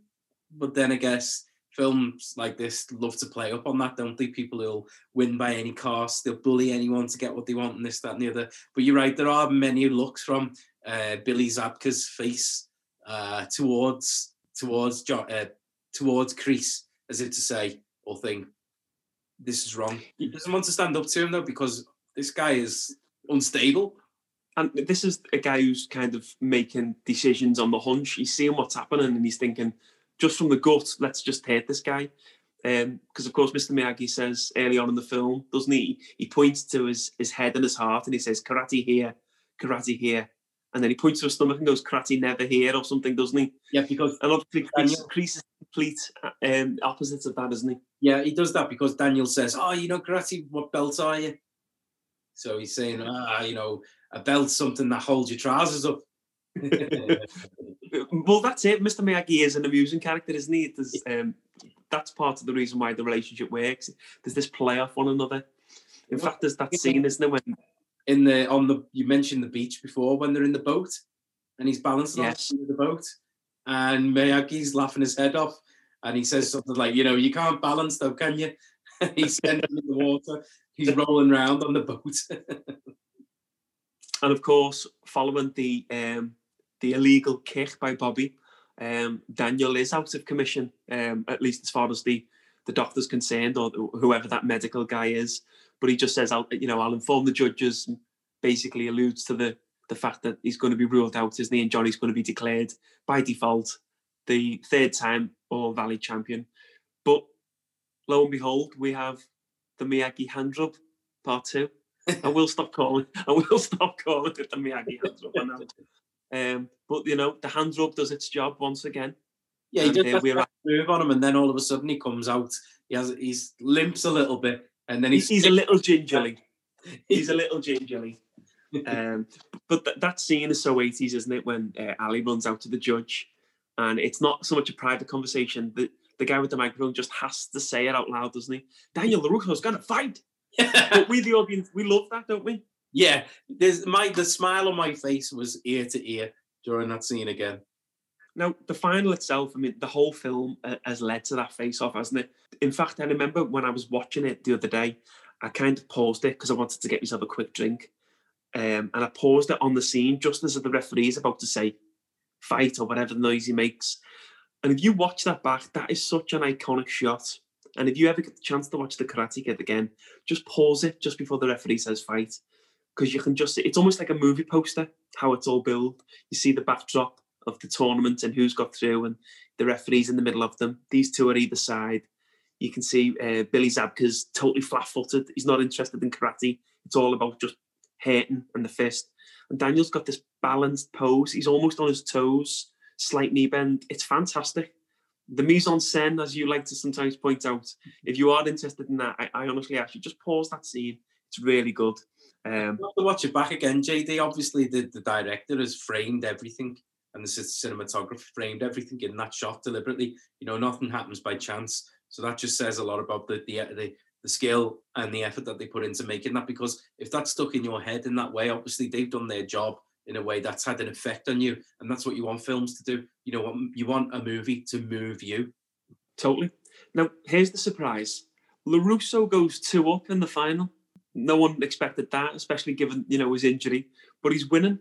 But then I guess films like this love to play up on that, don't they? People who'll win by any cost, they'll bully anyone to get what they want, and this, that, and the other. But you're right, there are many looks from uh, Billy Zabka's face uh, towards towards jo- uh, towards Kreese, as if to say or think this is wrong. He doesn't want to stand up to him though, because this guy is unstable. And this is a guy who's kind of making decisions on the hunch. He's seeing what's happening and he's thinking, just from the gut, let's just hate this guy. Um, because um, of course, Mr. Miyagi says early on in the film, doesn't he? He points to his his head and his heart, and he says, "Karate here, karate here," and then he points to his stomach and goes, "Karate never here" or something, doesn't he? Yeah, because and obviously Kreese, Kreese is complete um, opposites of that, isn't he? Yeah, he does that because Daniel says, "Oh, you know, karate, what belt are you?" So he's saying, "Ah, you know, a belt's something that holds your trousers up." well, that's it. Mr. Miyagi is an amusing character, isn't he? Um, that's part of the reason why the relationship works. There's this play off one another. In fact, there's that scene, isn't there, when in the on the you mentioned the beach before when they're in the boat and he's balancing yes. on the boat and Miyagi's laughing his head off and he says something like, you know, you can't balance though, can you? he's standing in the water, he's rolling around on the boat. and of course, following the um, the illegal kick by Bobby, um, Daniel is out of commission, um, at least as far as the the doctor's concerned, or whoever that medical guy is. But he just says, "I'll, you know, I'll inform the judges." And basically, alludes to the the fact that he's going to be ruled out, isn't he? And Johnny's going to be declared by default the third time All Valley champion. But lo and behold, we have the Miyagi hand rub part two. I will stop calling. I will stop calling it the Miyagi hand rub. Um, but you know, the hand rub does its job once again. Yeah, he does that move on him, and then all of a sudden he comes out. He has he's limps a little bit, and then he's he's a little gingerly. he's a little gingerly. Um, but th- that scene is so 80s, isn't it? When uh, Ali runs out to the judge, and it's not so much a private conversation. The the guy with the microphone just has to say it out loud, doesn't he? Daniel LaRusso's gonna fight. but we, the audience, we love that, don't we? Yeah, there's my the smile on my face was ear to ear during that scene again. Now, the final itself, I mean, the whole film uh, has led to that face off, hasn't it? In fact, I remember when I was watching it the other day, I kind of paused it because I wanted to get myself a quick drink. Um, and I paused it on the scene just as the referee is about to say fight or whatever noise he makes. And if you watch that back, that is such an iconic shot. And if you ever get the chance to watch the Karate Kid again, just pause it just before the referee says fight. Because you can just, it's almost like a movie poster, how it's all built. You see the backdrop, of the tournament and who's got through, and the referees in the middle of them. These two are either side. You can see uh, Billy Zabka's totally flat-footed. He's not interested in karate. It's all about just hitting and the fist. And Daniel's got this balanced pose. He's almost on his toes, slight knee bend. It's fantastic. The mise en scène, as you like to sometimes point out, if you are interested in that, I, I honestly ask you just pause that scene. It's really good. Um, to watch it back again, JD. Obviously, the, the director has framed everything and the cinematographer framed everything in that shot deliberately. You know, nothing happens by chance. So that just says a lot about the the the, the skill and the effort that they put into making that. Because if that's stuck in your head in that way, obviously they've done their job in a way that's had an effect on you, and that's what you want films to do. You know, you want a movie to move you. Totally. Now, here's the surprise: LaRusso goes two up in the final. No one expected that, especially given you know his injury, but he's winning.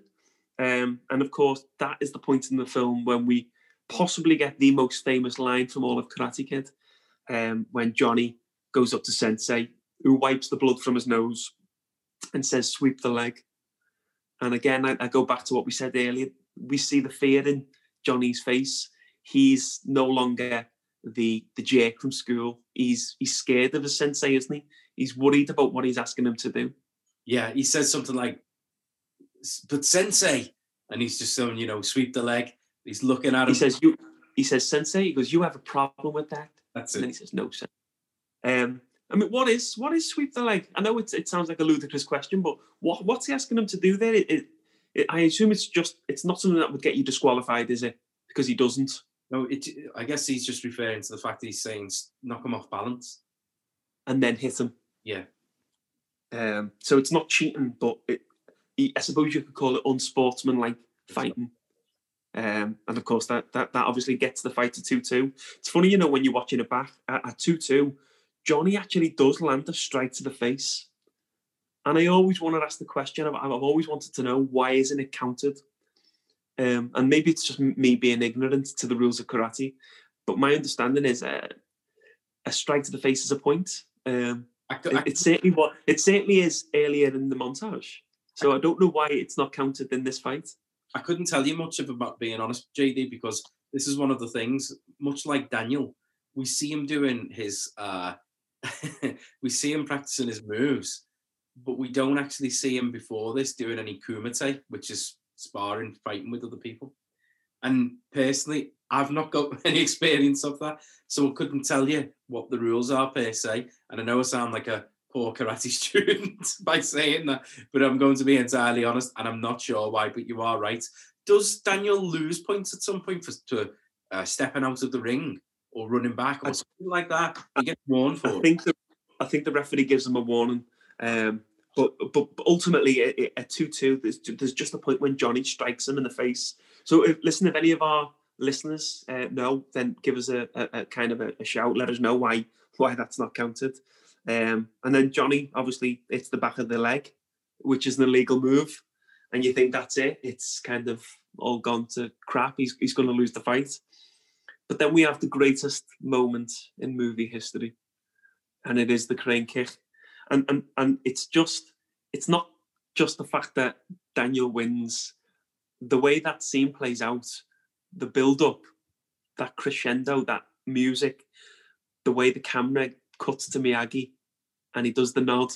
Um, and of course, that is the point in the film when we possibly get the most famous line from all of Karate Kid, um, when Johnny goes up to Sensei, who wipes the blood from his nose and says, "Sweep the leg." And again, I, I go back to what we said earlier. We see the fear in Johnny's face. He's no longer the the jerk from school. He's he's scared of his sensei, isn't he? He's worried about what he's asking him to do. Yeah, he says something like, but sensei, and he's just saying, you know, sweep the leg. He's looking at him. He says, you. He says, sensei. He goes, you have a problem with that. That's and it. then he says, no, sir. Um, I mean, what is what is sweep the leg? I know it, it sounds like a ludicrous question, but what what's he asking him to do there? It, it, it, I assume it's just it's not something that would get you disqualified, is it? Because he doesn't. No, it, I guess he's just referring to the fact that he's saying knock him off balance and then hit him. Yeah. Um, so it's not cheating, but it, I suppose you could call it unsportsmanlike fighting. Um, and of course, that, that that obviously gets the fight to 2 2. It's funny, you know, when you're watching it back at 2 2, Johnny actually does land a strike to the face. And I always want to ask the question I've, I've always wanted to know why isn't it counted? Um, and maybe it's just me being ignorant to the rules of karate. But my understanding is uh, a strike to the face is a point. Um, I, cou- It, it certainly what it certainly is earlier in the montage. So I don't know why it's not counted in this fight. I couldn't tell you much of about being honest, JD, because this is one of the things. Much like Daniel, we see him doing his, uh, we see him practicing his moves, but we don't actually see him before this doing any kumite, which is sparring, fighting with other people. And personally, I've not got any experience of that, so I couldn't tell you what the rules are per se. And I know I sound like a poor karate student by saying that, but I'm going to be entirely honest, and I'm not sure why. But you are right. Does Daniel lose points at some point for to uh, stepping out of the ring or running back or I- something like that? He get warned for. I think the I think the referee gives them a warning. Um, but, but but ultimately, a- a- a two-two. There's there's just a point when Johnny strikes him in the face. So if, listen, if any of our listeners uh, know, then give us a, a, a kind of a, a shout. Let us know why why that's not counted. Um, and then Johnny, obviously, it's the back of the leg, which is an illegal move. And you think that's it? It's kind of all gone to crap. He's he's going to lose the fight. But then we have the greatest moment in movie history and it is the crane kick. And and and it's just it's not just the fact that Daniel wins, the way that scene plays out, the build up, that crescendo, that music, the way the camera cuts to Miyagi and he does the nod.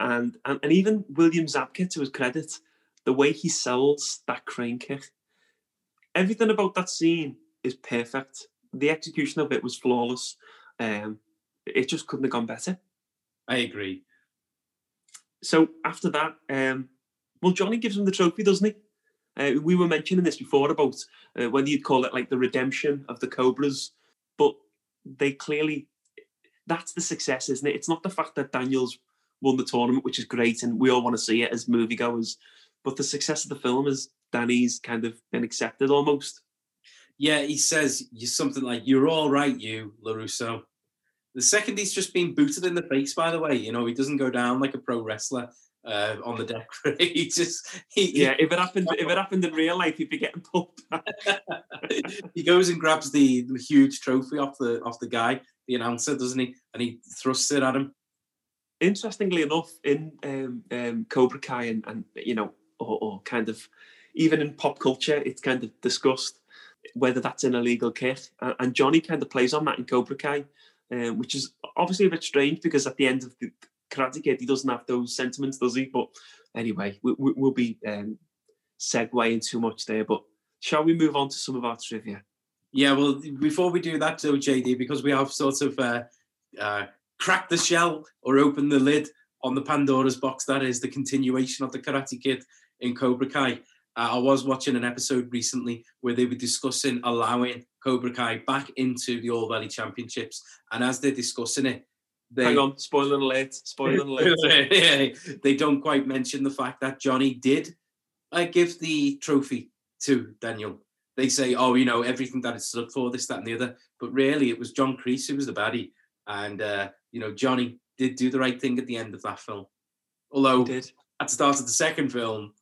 And and, and even William Zabka, to his credit, the way he sells that crane kick. Everything about that scene is perfect. The execution of it was flawless. Um, it just couldn't have gone better. I agree. So after that, um, well, Johnny gives him the trophy, doesn't he? Uh, we were mentioning this before about uh, whether you'd call it like the redemption of the Cobras, but they clearly that's the success, isn't it? It's not the fact that Daniels won the tournament, which is great, and we all want to see it as moviegoers, but the success of the film is Danny's kind of been accepted almost. Yeah, he says you something like "You're all right, you Larusso." The second he's just been booted in the face, by the way, you know he doesn't go down like a pro wrestler uh, on the deck. he just he, he- Yeah, if it happened, if it happened in real life, he'd be getting pulled back. he goes and grabs the, the huge trophy off the off the guy, the announcer, doesn't he? And he thrusts it at him. interestingly enough, in um, um, Cobra Kai and, and you know, or, or kind of even in pop culture, it's kind of discussed whether that's an illegal kick. And, Johnny kind of plays on that in Cobra Kai, um, which is obviously a bit strange because at the end of the Karate Kid, he doesn't have those sentiments, does he? But anyway, we, we, we'll be um, segueing too much there. But shall we move on to some of our trivia? Yeah, well, before we do that, though, JD, because we have sort of uh, uh, cracked the shell or opened the lid on the Pandora's box, that is the continuation of the Karate Kid in Cobra Kai. Uh, I was watching an episode recently where they were discussing allowing Cobra Kai back into the All Valley Championships, and as they're discussing it, they Hang on, spoiler alert! Spoiler alert! Yeah, they don't quite mention the fact that Johnny did uh, give the trophy to Daniel. They say, oh, you know, everything that it stood for, this, that, and the other. But really, it was John Kreese who was the baddie. And, uh, you know, Johnny did do the right thing at the end of that film. Although, at the start of the second film,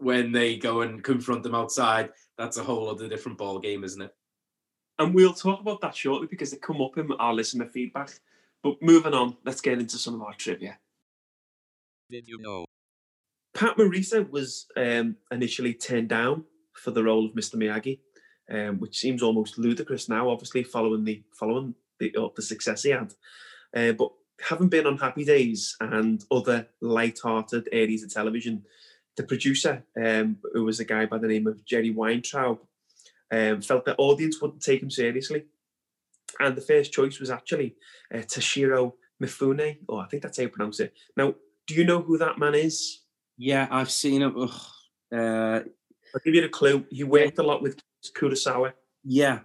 when they go and confront them outside, that's a whole other different ball game, isn't it? And we'll talk about that shortly because they come up in our listener feedback. But moving on, let's get into some of our trivia. Did you know? Pat Morita was um, initially turned down for the role of Mr. Miyagi, um, which seems almost ludicrous now, obviously following the following the, uh, the success he had. Uh, but having been on Happy Days and other light-hearted areas of television, the producer, um, who was a guy by the name of Jerry Weintraub, um, felt that audience wouldn't take him seriously, and the first choice was actually uh, Toshiro Mifune, or I think that's how you pronounce it. Now, do you know who that man is? Yeah, I've seen. Ugh. Uh, I'll give you the clue. He worked a lot with Kurosawa. yeah.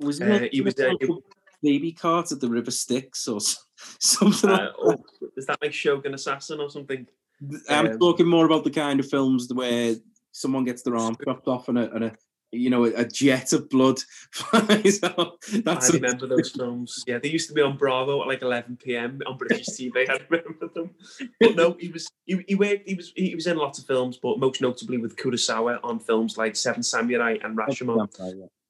Was Uh, it he was, uh, he- baby cart at the River Styx or something like Uh, oh, is that like Shogun Assassin or something? I'm Um, talking more about the kind of films where someone gets their arm chopped off and a, and a you know, a, jet of blood. so that's I remember those films. Yeah, they used to be on Bravo at like 11 p.m. on British TV. I remember them. But no, he was he, he worked. He was he was in lots of films, but most notably with Kurosawa on films like Seven Samurai and Rashomon.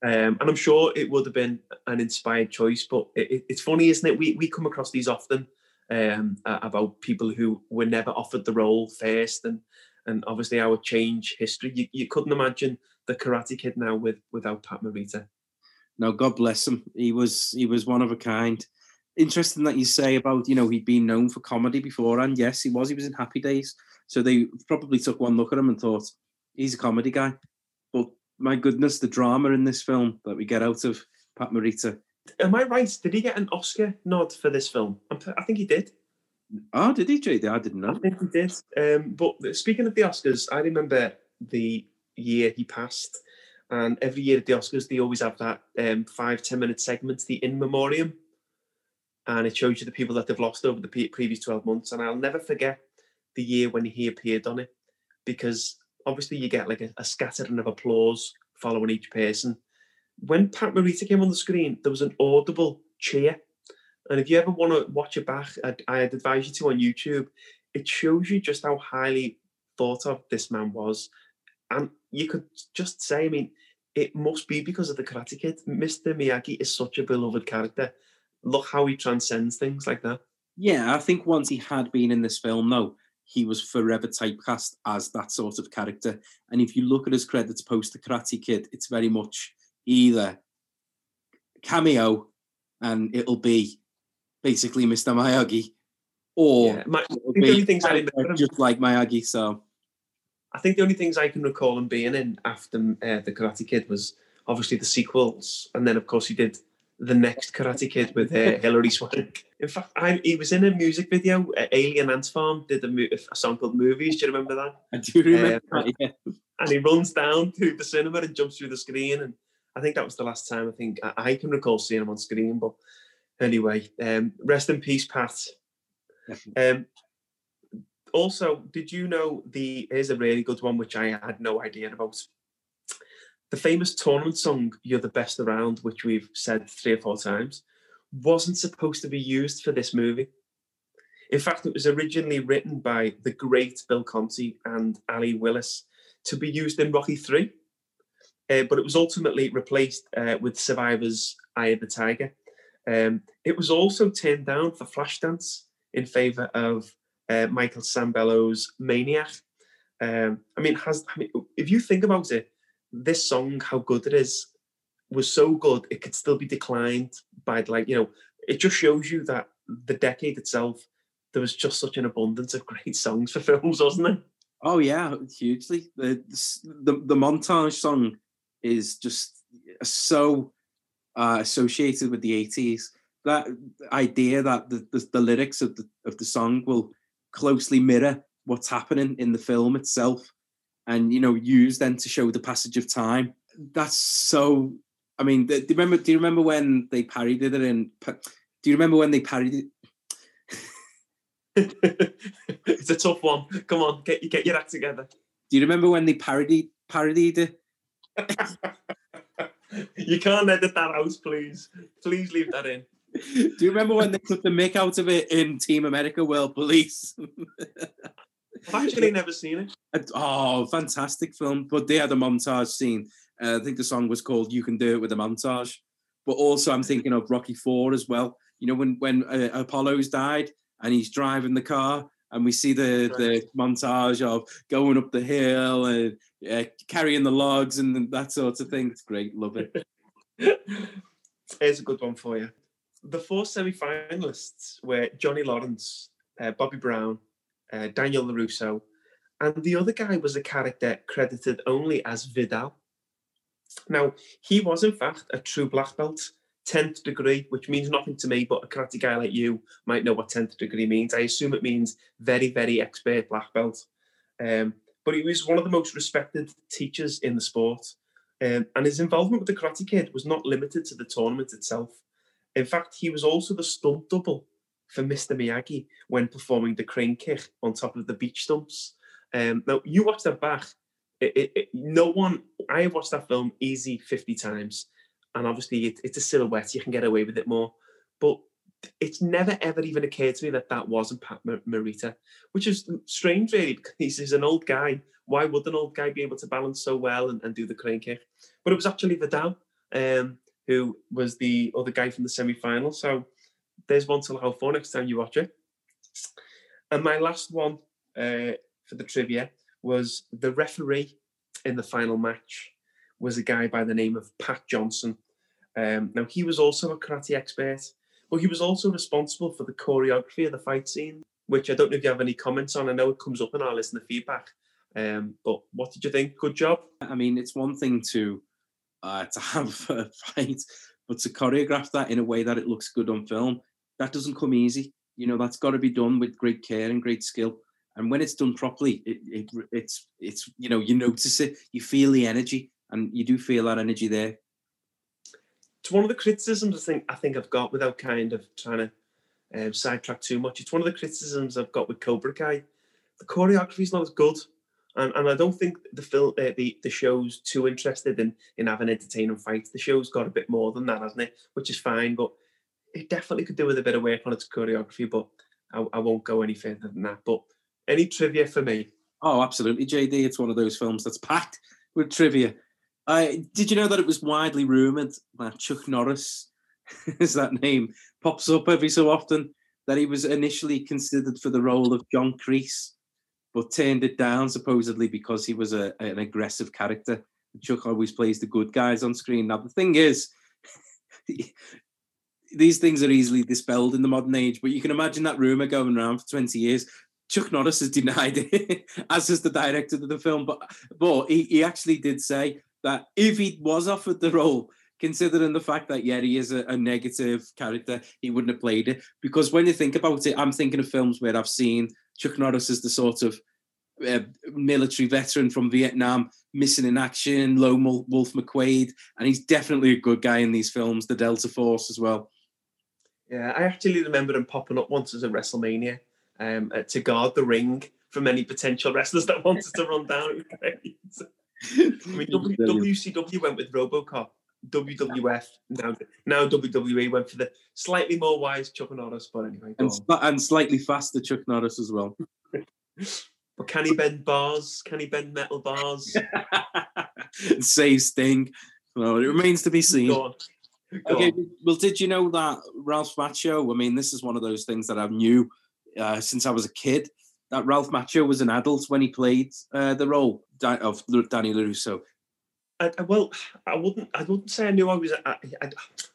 Um, and I'm sure it would have been an inspired choice. But it, it, it's funny, isn't it? We we come across these often um, about people who were never offered the role first, and and obviously our change history. You, you couldn't imagine the Karate Kid now with without Pat Morita. No, God bless him. He was he was one of a kind. Interesting that you say about you know he'd been known for comedy before, and yes, he was. He was in Happy Days, so they probably took one look at him and thought he's a comedy guy. But my goodness, the drama in this film that we get out of Pat Morita. Am I right? Did he get an Oscar nod for this film? I think he did. Oh, did he, JD? I didn't know. I think he did. Um, but speaking of the Oscars, I remember the year he passed. And every year at the Oscars, they always have that um, five, 10 minute segment, the in memoriam. And it shows you the people that they've lost over the previous 12 months. And I'll never forget the year when he appeared on it because obviously you get like a, a scattering of applause following each person. When Pat Morita came on the screen, there was an audible cheer. And if you ever want to watch it back, I'd, I'd advise you to on YouTube. It shows you just how highly thought of this man was and you could just say, I mean, it must be because of the Karate Kid. Mr. Miyagi is such a beloved character. Look how he transcends things like that. Yeah, I think once he had been in this film, though, he was forever typecast as that sort of character. And if you look at his credits post the Karate Kid, it's very much either cameo and it'll be basically Mr. Miyagi, or yeah, my, just like Miyagi. So I think the only things I can recall him being in after uh, the Karate Kid was obviously the sequels, and then of course he did the next Karate Kid with uh, Hilary Swank. In fact, I, he was in a music video. Uh, Alien Ant Farm did a, a, song called "Movies." Do you remember that? I do remember. Uh, yeah. And he runs down to the cinema and jumps through the screen, and I think that was the last time I think I, I can recall seeing him on screen. But anyway, um, rest in peace, Pat. Um, also, did you know the here's a really good one which I had no idea about. The famous tournament song "You're the Best Around," which we've said three or four times, wasn't supposed to be used for this movie. In fact, it was originally written by the great Bill Conti and Allee Willis to be used in Rocky Three, uh, but it was ultimately replaced uh, with Survivor's "Eye of the Tiger." Um, it was also turned down for Flashdance in favor of uh, Michael Sembello's Maniac. Um, I mean, has I mean, if you think about it, this song, how good it is, was so good it could still be declined by like you know. It just shows you that the decade itself, there was just such an abundance of great songs for films, wasn't there? Oh yeah, hugely. The the, the montage song is just so uh, associated with the eighties. That idea that the, the, the lyrics of the of the song will closely mirror what's happening in the film itself and you know use then to show the passage of time. That's so i mean do you remember do you remember when they parodied it in do you remember when they parodied it? It's a tough one. Come on get get your act together. Do you remember when they parodied parodied it you can't edit that out please please leave that in do you remember when they took the mick out of it in Team America World Police? I've actually never seen it. Oh, fantastic film! But they had a montage scene. Uh, I think the song was called "You Can Do It with a Montage." But also, I'm thinking of Rocky Four as well. You know, when when uh, Apollo's died and he's driving the car, and we see the the montage of going up the hill and uh, carrying the logs and that sort of thing. It's great, love it. Here's a good one for you the four semi-finalists were Johnny Lawrence, uh, Bobby Brown, uh, Daniel LaRusso, and the other guy was a character credited only as Vidal. Now, he was in fact a true black belt, 10th degree, which means nothing to me, but a karate guy like you might know what 10th degree means. I assume it means very, very expert black belt. Um, but he was one of the most respected teachers in the sport. Um, and his involvement with the Karate Kid was not limited to the tournament itself. In fact, he was also the stunt double for Mr. Miyagi when performing the crane kick on top of the beach stumps. Um, now, you watch that back, it, it, it, no one. I watched that film easy fifty times, and obviously it, it's a silhouette. You can get away with it more, but it's never ever even occurred to me that that wasn't Pat Marita, which is strange, really, because he's an old guy. Why would an old guy be able to balance so well and, and do the crane kick? But it was actually Vidal, um, who was the other guy from the semi final. So there's one to look out for next time you watch it. And my last one uh, for the trivia was the referee in the final match was a guy by the name of Pat Johnson. Um, now he was also a karate expert, but he was also responsible for the choreography of the fight scene, which I don't know if you have any comments on. I know it comes up in our list listener feedback. Um, but what did you think? Good job. I mean, it's one thing to uh, to have a fight, but to choreograph that in a way that it looks good on film, that doesn't come easy. You know, that's got to be done with great care and great skill. And when it's done properly, it, it it's it's you know you notice it, you feel the energy, and you do feel that energy there. It's one of the criticisms I think I think I've got without kind of trying to um, sidetrack too much. It's one of the criticisms I've got with Cobra Kai. The choreography is not as good, and, and I don't think the film uh, the the show's too interested in in having entertaining fights. The show's got a bit more than that, hasn't it? Which is fine, but it definitely could do with a bit of work on its choreography. But I, I won't go any further than that. But any trivia for me? Oh, absolutely, JD. It's one of those films that's packed with trivia. Uh, did you know that it was widely rumored that Chuck Norris, is that name, pops up every so often, that he was initially considered for the role of John Kreese, but turned it down supposedly because he was a, an aggressive character. Chuck always plays the good guys on screen. Now, the thing is, these things are easily dispelled in the modern age, but you can imagine that rumor going around for 20 years. Chuck Norris has denied it, as has the director of the film. But but he, he actually did say that if he was offered the role, considering the fact that he is a, a, negative character, he wouldn't have played it. Because when you think about it, I'm thinking of films where I've seen Chuck Norris as the sort of uh, military veteran from Vietnam, missing in action, Lone Wolf McQuade, and he's definitely a good guy in these films, the Delta Force as well. Yeah, I actually remember him popping up once as a WrestleMania um, uh, to guard the ring from any potential wrestlers that wanted to run down. I mean, WCW went with RoboCop. WWF now now WWE went for the slightly more wise Chuck Norris, but anyway, and, and slightly faster Chuck Norris as well. but can he bend bars? Can he bend metal bars? Save Sting. Well, it remains to be seen. Okay, well, did you know that Ralph Macchio? I mean, this is one of those things that I've knew uh, since I was a kid that Ralph Macchio was an adult when he played uh, the role of Danny LaRusso. I, I, well, I wouldn't. I wouldn't say I knew I was. I, I,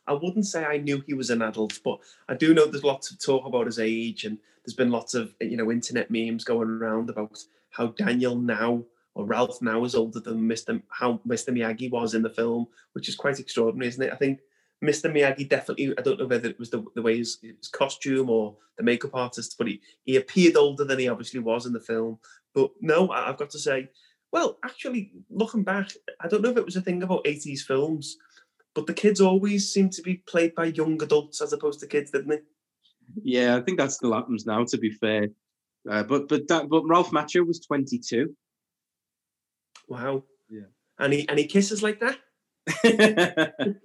I, wouldn't say I knew he was an adult, but I do know there's lots of talk about his age, and there's been lots of you know internet memes going around about how Daniel now or Ralph now is older than Mr. how Mr. Miyagi was in the film, which is quite extraordinary, isn't it? I think Mr. Miyagi definitely, I don't know whether it was the, the way his, his costume or the makeup artist, but he, he appeared older than he obviously was in the film. But no, I've got to say, well, actually, looking back, I don't know if it was a thing about 80s films, but the kids always seem to be played by young adults as opposed to kids, didn't they? Yeah, I think that still happens now, to be fair. Uh, but but that, but Ralph Macchio was 22. Wow. Yeah. And he and he kisses like that?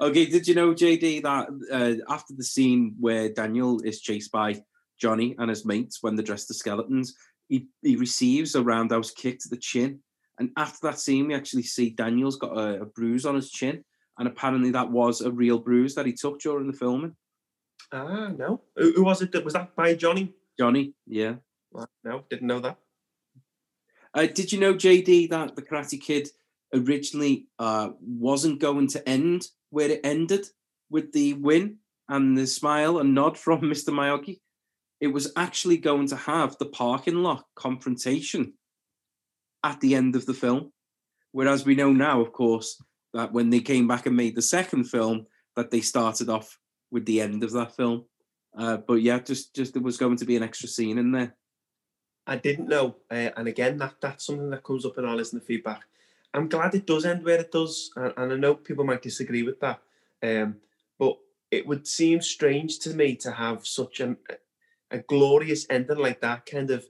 okay, did you know, JD, that uh, after the scene where Daniel is chased by Johnny and his mates when they're dressed as skeletons, he, he receives a roundhouse kick to the chin. And after that scene, we actually see Daniel's got a, a bruise on his chin. And apparently, that was a real bruise that he took during the filming. Ah, no. Who, who was it? That, Was that by Johnny? Johnny, yeah. No, didn't know that. Uh, did you know, JD, that the Karate Kid originally uh, wasn't going to end where it ended with the win and the smile and nod from Mr. Miyagi. It was actually going to have the parking lot confrontation at the end of the film. Whereas we know now, of course, that when they came back and made the second film, that they started off with the end of that film. Uh, but yeah, just just there was going to be an extra scene in there. I didn't know, uh, and again, that that's something that comes up in our listener feedback. I'm glad it does end where it does, and, and I know people might disagree with that. Um, but it would seem strange to me to have such an, a glorious ending like that, kind of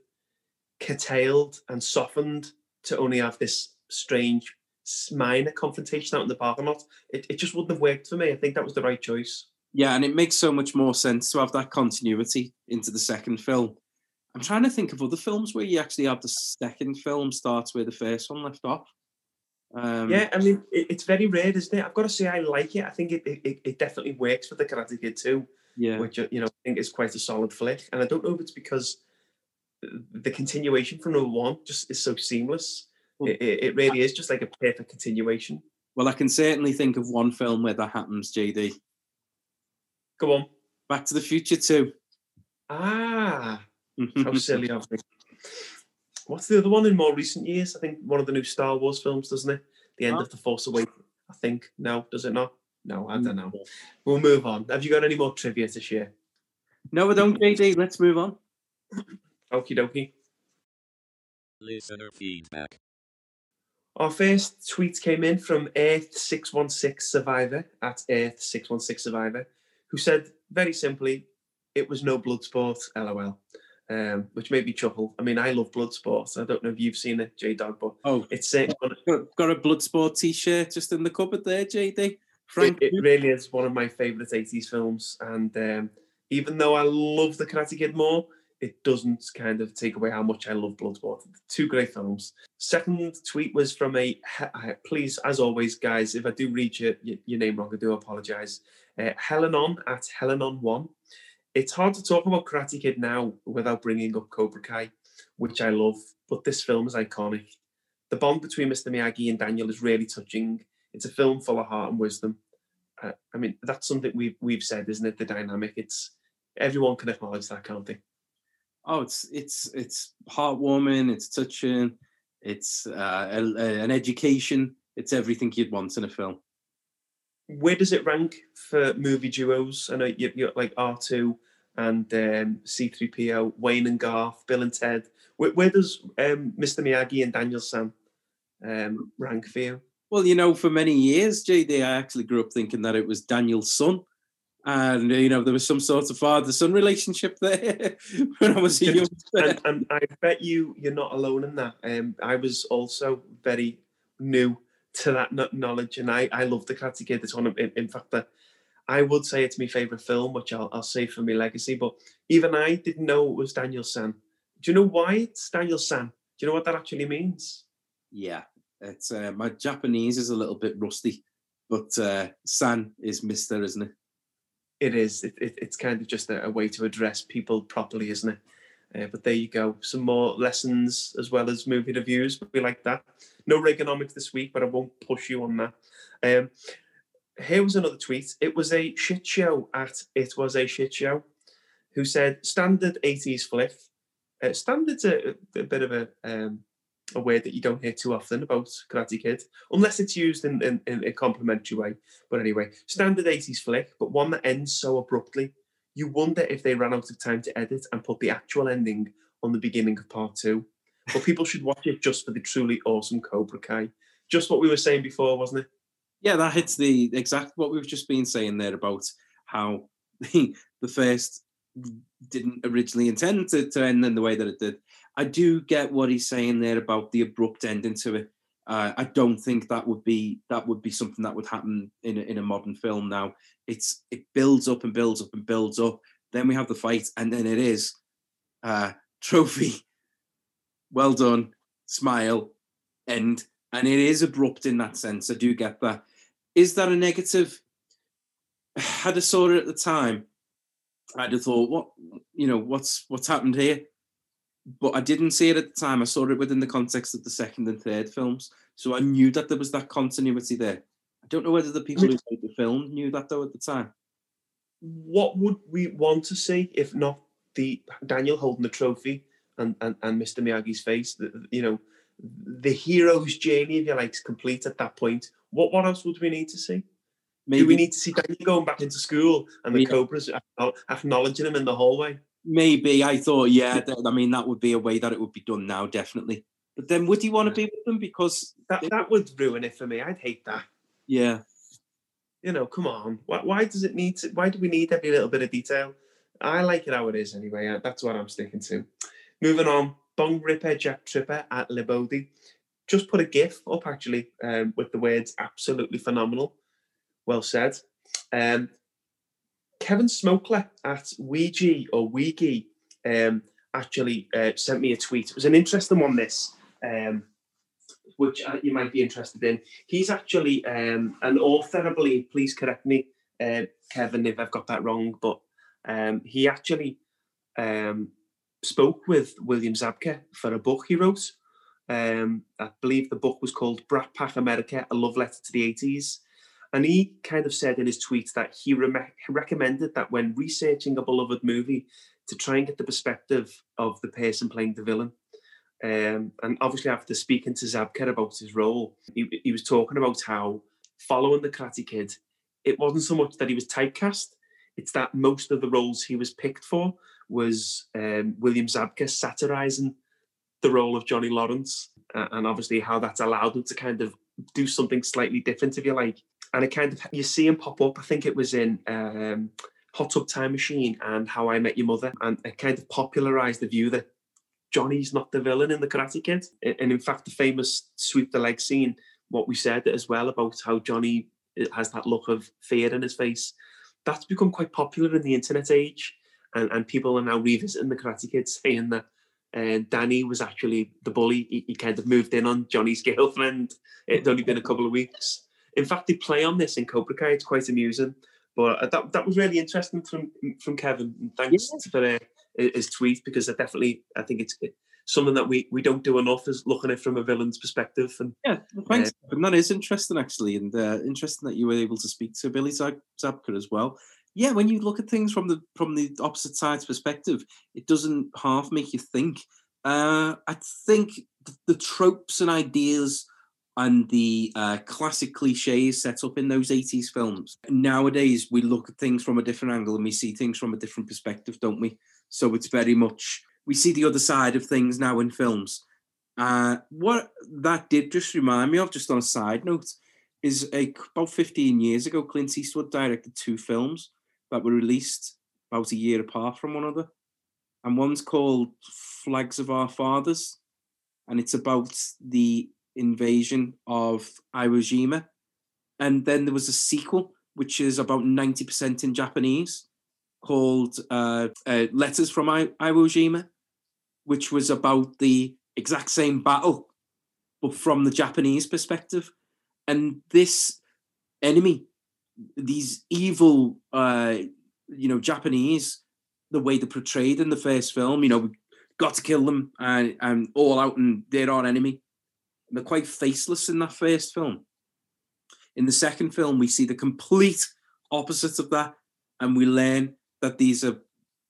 curtailed and softened to only have this strange minor confrontation out in the parking lot. It, it just wouldn't have worked for me. I think that was the right choice. Yeah, and it makes so much more sense to have that continuity into the second film. I'm trying to think of other films where you actually have the second film starts where the first one left off. Um, yeah, I mean, it, it's very rare, isn't it? I've got to say, I like it. I think it, it, it definitely works for the Karate Kid too. Yeah. Which, you know, I think is quite a solid flick. And I don't know if it's because the continuation from number one just is so seamless. Well, it, it really is just like a perfect continuation. Well, I can certainly think of one film where that happens, JD. Go on. Back to the Future 2. Ah, how silly of me. What's the other one in more recent years? I think one of the new Star Wars films, doesn't it? The end oh. of the Force Awakens. I think. No, does it not? No, I don't know. We'll move on. Have you got any more trivia to share? No, I don't, JD. Let's move on. Okie dokie. Listener feedback. Our first tweet came in from Earth616 Survivor at Earth616 Survivor, who said very simply, it was no blood sport, lol. Um, which made me chuckle. I mean, I love blood sports. I don't know if you've seen it, J Dog, but oh, it's uh, got, got a blood sport t-shirt just in the cupboard there, JD. Frank, it, it really is one of my favourite 80s films. And um, even though I love the Karate Kid more, it doesn't kind of take away how much I love Bloodsport. Two great films. Second tweet was from a, please, as always, guys, if I do read your, your name wrong, I do apologise. Uh, Helen on at Helen on one. It's hard to talk about Karate Kid now without bringing up Cobra Kai, which I love, but this film is iconic. The bond between Mr. Miyagi and Daniel is really touching. It's a film full of heart and wisdom. Uh, I mean, that's something we've we've said, isn't it? The dynamic. It's everyone can acknowledge that, can't they? oh, it's it's it's heartwarming, it's touching, it's uh, a, a, an education, it's everything you'd want in a film. Where does it rank for movie duos? I know you, you're like R two and um, C three PO, Wayne and Garth, Bill and Ted. Where, where does um, Mr Miyagi and Daniel San um, rank for you? Well, you know, for many years, JD, I actually grew up thinking that it was Daniel's son and you know there was some sort of father-son relationship there when I was a young. and, and, I bet you you're not alone in that. Um, I was also very new to that knowledge, and I I love the Karate Kid. It's one of, in, in fact, the, I would say it's my favorite film, which I'll I'll say for my legacy. But even I didn't know it was Daniel San. Do you know why it's Daniel San? Do you know what that actually means? Yeah, it's uh, my Japanese is a little bit rusty, but uh, San is Mister, isn't it? it is. It, it, it's kind of just a, a, way to address people properly, isn't it? Uh, but there you go. Some more lessons as well as movie reviews. We like that. No Reaganomics this week, but I won't push you on that. Um, here was another tweet. It was a shit show at It Was a Shit Show, who said, standard 80s flick. Uh, standard's a, a, bit of a um, a word that you don't hear too often about Karate Kid, unless it's used in, in, in a complimentary way. But anyway, standard 80s flick, but one that ends so abruptly. You wonder if they ran out of time to edit and put the actual ending on the beginning of part two. But people should watch it just for the truly awesome Cobra Kai. Just what we were saying before, wasn't it? Yeah, that hits the exact what we've just been saying there about how the, the first didn't originally intend to, to end in the way that it did. I do get what he's saying there about the abrupt ending to it. Uh, I don't think that would be that would be something that would happen in a, in a modern film now. It's it builds up and builds up and builds up. Then we have the fight, and then it is uh, trophy. Well done, smile, end, and it is abrupt in that sense. I do get that. Is that a negative? Had I saw it at the time, I'd have thought, what you know, what's what's happened here? But I didn't see it at the time. I saw it within the context of the second and third films, so I knew that there was that continuity there. I don't know whether the people who made the film knew that though at the time. What would we want to see if not the Daniel holding the trophy and and, and Mr Miyagi's face? The, you know, the hero's journey, if you like, is complete at that point. What what else would we need to see? Maybe. Do we need to see Daniel going back into school and the yeah. Cobras acknowledging him in the hallway? Maybe I thought, yeah, that, I mean, that would be a way that it would be done now, definitely. But then would he want to be with them? Because that, that would ruin it for me. I'd hate that. Yeah. You know, come on. Why, why does it need to, why do we need every little bit of detail? I like it how it is anyway. That's what I'm sticking to. Moving on. Bong Ripper Jack Tripper at Libodi. just put a GIF up actually um, with the words "absolutely phenomenal." Well said. Um, Kevin Smokler at Ouija or Ouija um, actually uh, sent me a tweet. It was an interesting one. This, um, which uh, you might be interested in. He's actually um, an author, I believe. Please correct me, uh, Kevin, if I've got that wrong. But um, he actually um, spoke with William Zabka for a book he wrote. Um, I believe the book was called Brat Pack America: A Love Letter to the 80s. And he kind of said in his tweets that he re- recommended that when researching a beloved movie, to try and get the perspective of the person playing the villain. Um, and obviously, after speaking to Zabka about his role, he, he was talking about how following the Karate Kid, it wasn't so much that he was typecast, it's that most of the roles he was picked for was um, William Zabka satirizing the role of Johnny Lawrence, uh, and obviously how that's allowed him to kind of do something slightly different, if you like. And it kind of you see him pop up. I think it was in um, Hot Tub Time Machine and How I Met Your Mother, and it kind of popularized the view that Johnny's not the villain in the Karate Kid. And in fact, the famous sweep the leg scene, what we said as well about how Johnny uh, has that look of fear in his face, that's become quite popular in the internet age. And, and people are now revisiting the Karate Kid, saying that uh, Danny was actually the bully. He, he, kind of moved in on Johnny's girlfriend. It'd only been a couple of weeks. In fact, they play on this in Cobra Kai. It's quite amusing. But uh, that that was really interesting from from Kevin. thanks yeah. for uh, his tweet because I definitely I think it's something that we we don't do enough is looking at it from a villain's perspective. And yeah, thanks. Uh, and that is interesting actually, and uh, interesting that you were able to speak to Billy Zabka as well yeah, when you look at things from the from the opposite side's perspective, it doesn't half make you think. Uh, I think the, the tropes and ideas and the uh, classic cliches set up in those 80s films. Nowadays, we look at things from a different angle and we see things from a different perspective, don't we? So it's very much, we see the other side of things now in films. Uh, what that did just remind me of, just on a side note, is a, about 15 years ago, Clint Eastwood directed two films that were released about a year apart from one another. And one's called Flags of Our Fathers, and it's about the invasion of Iwo Jima. And then there was a sequel, which is about 90% in Japanese, called uh, uh, Letters from I- Iwo Jima, which was about the exact same battle, but from the Japanese perspective. And this enemy these evil, uh, you know, Japanese, the way they're portrayed in the first film, you know, got to kill them and, and all out and they're our enemy. They're quite faceless in that first film. In the second film, we see the complete opposite of that, and we learn that these are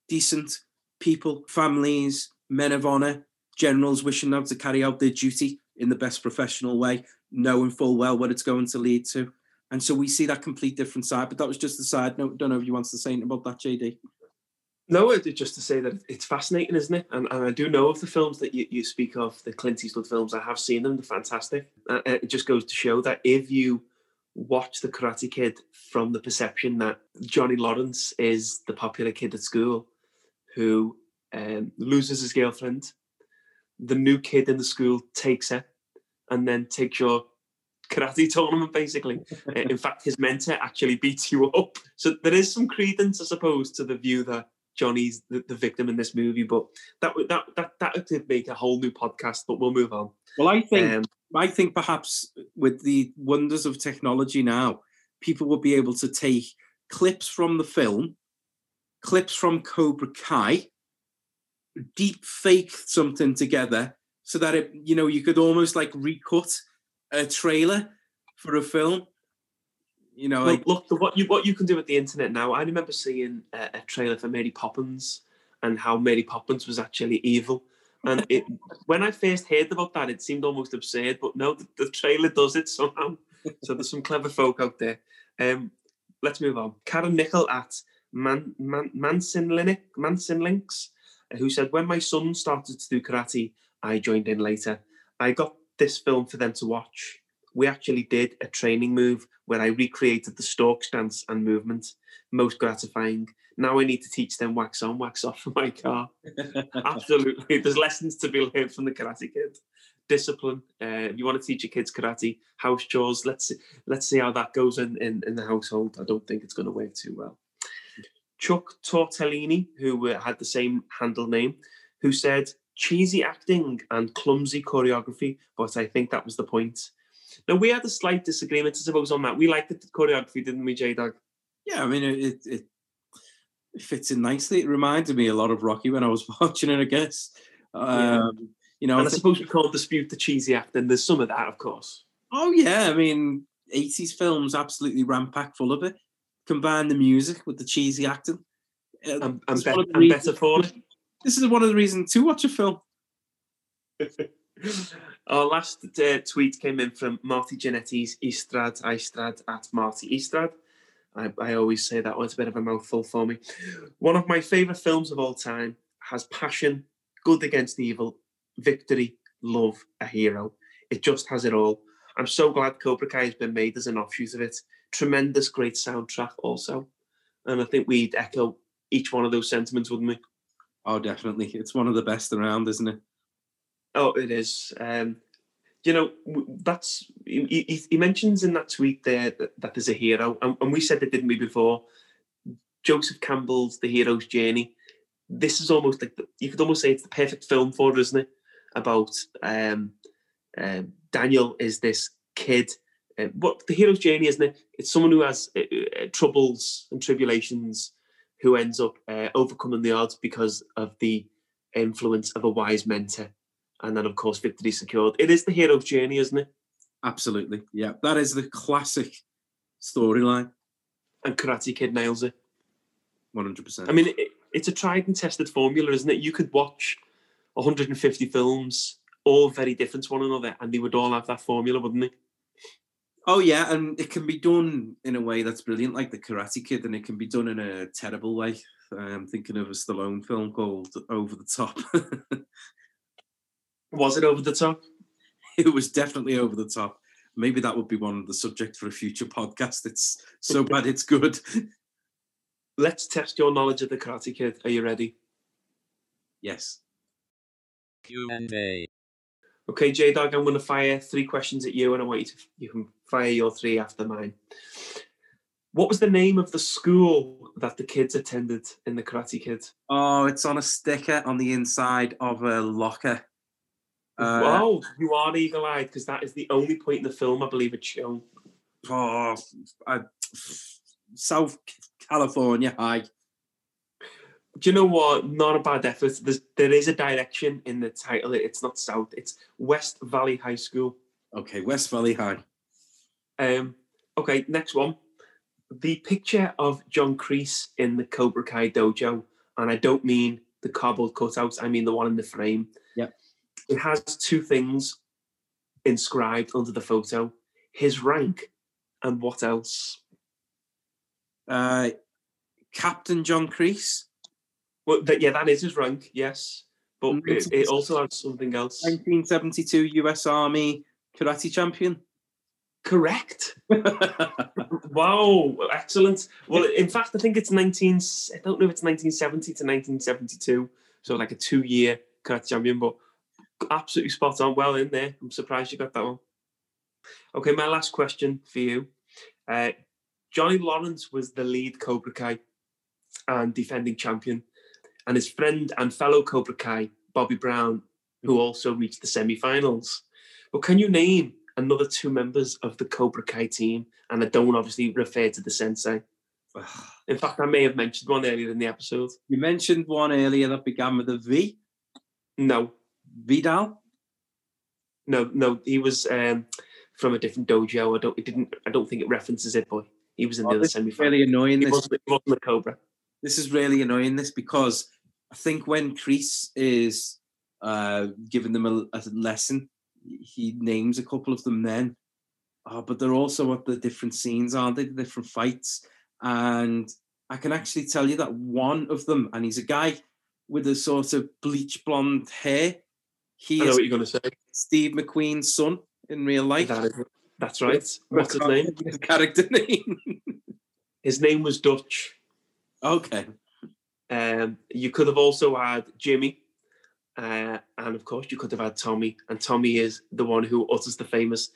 decent people, families, men of honor, generals wishing now to carry out their duty in the best professional way, knowing full well what it's going to lead to. And so we see that complete different side. But that was just the side note. Don't know if you want to say anything about that, JD. No, just to say that it's fascinating, isn't it? And, and I do know of the films that you, you speak of, the Clint Eastwood films. I have seen them; they're fantastic. Uh, it just goes to show that if you watch the Karate Kid from the perception that Johnny Lawrence is the popular kid at school who um, loses his girlfriend, the new kid in the school takes her, and then takes your karate tournament, basically. in fact, his mentor actually beats you up. So there is some credence, I suppose, to the view that Johnny's the, the victim in this movie. But that that that that could make a whole new podcast. But we'll move on. Well, I think um, I think perhaps with the wonders of technology now, people will be able to take clips from the film, clips from Cobra Kai, deep fake something together so that it you know you could almost like recut a trailer for a film. You know, look, the, what you what you can do with the internet now. I remember seeing a, a trailer for Mary Poppins and how Mary Poppins was actually evil. And it, when I first heard about that, it seemed almost absurd. But no, the, the trailer does it somehow. so there's some clever folk out there. Um, let's move on. Karen Nickel at Man, Man, Manson, Linux, Manson Links, who said, When my son started to do karate, I joined in later. I got this film for them to watch. We actually did a training move where I recreated the stork stance and movement. Most gratifying. Now I need to teach them wax on, wax off for my car. Absolutely. There's lessons to be learned from the Karate Kid. discipline. Uh, if you want to teach your kids karate, house chores, let's see, let's see how that goes in, in, in the household. I don't think it's going to work too well. Chuck Tortellini, who uh, had the same handle name, who said cheesy acting and clumsy choreography, but I think that was the point. Now we had a slight disagreement, I suppose, on that. We liked the choreography, didn't we, J Dog? Yeah, I mean it, it it fits in nicely. It reminded me a lot of Rocky when I was watching it, I guess. Um, You know, And I I suppose we can't dispute the cheesy acting. There's some of that, of course. Oh yeah, I mean, eighties films absolutely ram packed full of it. Combine the music with the cheesy acting. And, it's and, be- and reasons- better for it. This is one of the reasons to watch a film. Our last uh, tweet came in from Marty Genetti's Estrad Eistrad at Marty Estrad. I, I always say that one, it's a bit of a mouthful for me. One of my favourite films of all time has passion, good against evil, victory, love, a hero. It just has it all. I'm so glad Cobra Kai has been made as an offshoot of it. Tremendous, great soundtrack also. And I think we'd echo each one of those sentiments, wouldn't we? Oh, definitely. It's one of the best around, isn't it? Oh, it is. Um, you know, that's he, he, mentions in that tweet there that, that there's a hero, and, and we said it, didn't we, before? Joseph Campbell's The Hero's Journey. This is almost like the, you could almost say it's the perfect film for isn't it? About um, um, Daniel is this kid. Uh, what the hero's journey, isn't it? It's someone who has uh, uh, troubles and tribulations, who ends up uh, overcoming the odds because of the influence of a wise mentor and then of course victory secured. It is the hero's journey, isn't it? Absolutely. Yeah. That is the classic storyline. And Karate Kid nails it. 100%. I mean, it, it's a tried and tested formula, isn't it? You could watch 150 films, all very different to one another, and they would all have that formula, wouldn't they? Oh yeah, and it can be done in a way that's brilliant, like the Karate Kid, and it can be done in a terrible way. I'm thinking of a Stallone film called Over the Top. Was it over the top? it was definitely over the top. Maybe that would be one of the subject for a future podcast. It's so bad it's good. Let's test your knowledge of the Karate Kid. Are you ready? Yes. Q&A. Okay, J Dog, I'm going to fire three questions at you, and I want you to you can fire your three after mine. What was the name of the school that the kids attended in the Karate Kid? Oh, it's on a sticker on the inside of a locker. Uh, wow, you are eagle-eyed because that is the only point in the film I believe it's shown. oh, I, South California High. Do you know what? Not a bad effort. There's, there is a direction in the title. It's not South. It's West Valley High School. Okay, West Valley High. Um, okay, next one. The picture of John Kreese in the Cobra Kai dojo, and I don't mean the cardboard cutouts. I mean the one in the frame. Yep. It has two things inscribed under the photo: his rank and what else? Uh, Captain John Kreese, Well, that, yeah, that is his rank. Yes, but it, it also has something else. 1972 US Army karate champion. Correct. Wow, excellent. Well, in fact, I think it's 19. I don't know if it's 1970 to 1972. So like a two-year karate champion, but absolutely spot on. Well in there. I'm surprised you got that one. Okay, my last question for you. Uh, Johnny Lawrence was the lead Cobra Kai and defending champion, and his friend and fellow Cobra Kai, Bobby Brown, who also reached the semi-finals. But can you name another two members of the Cobra Kai team? And I don't obviously refer to the sensei. In fact, I may have mentioned one earlier in the episode. You mentioned one earlier that began with a V. No, Vidal. no, no. He was um, from a different dojo. I don't. It didn't. I don't think it references it, but he was in the Oh, other this is semi-final. really annoying. He This wasn't, he wasn't a Cobra. this is really annoying. This because I think when Kreese is uh, giving them a, a lesson, he names a couple of them then. Oh, but they're also at the different scenes, aren't they? The different fights, and I can actually tell you that one of them, and he's a guy with a sort of bleach blonde hair. He I know is what you're going to say. Steve McQueen's son in real life. That is, that's right. What's his name? His character name. His name was Dutch. okay. Um, you could have also had Jimmy, uh, And of course, you could have had Tommy, and Tommy is the one who utters the famous,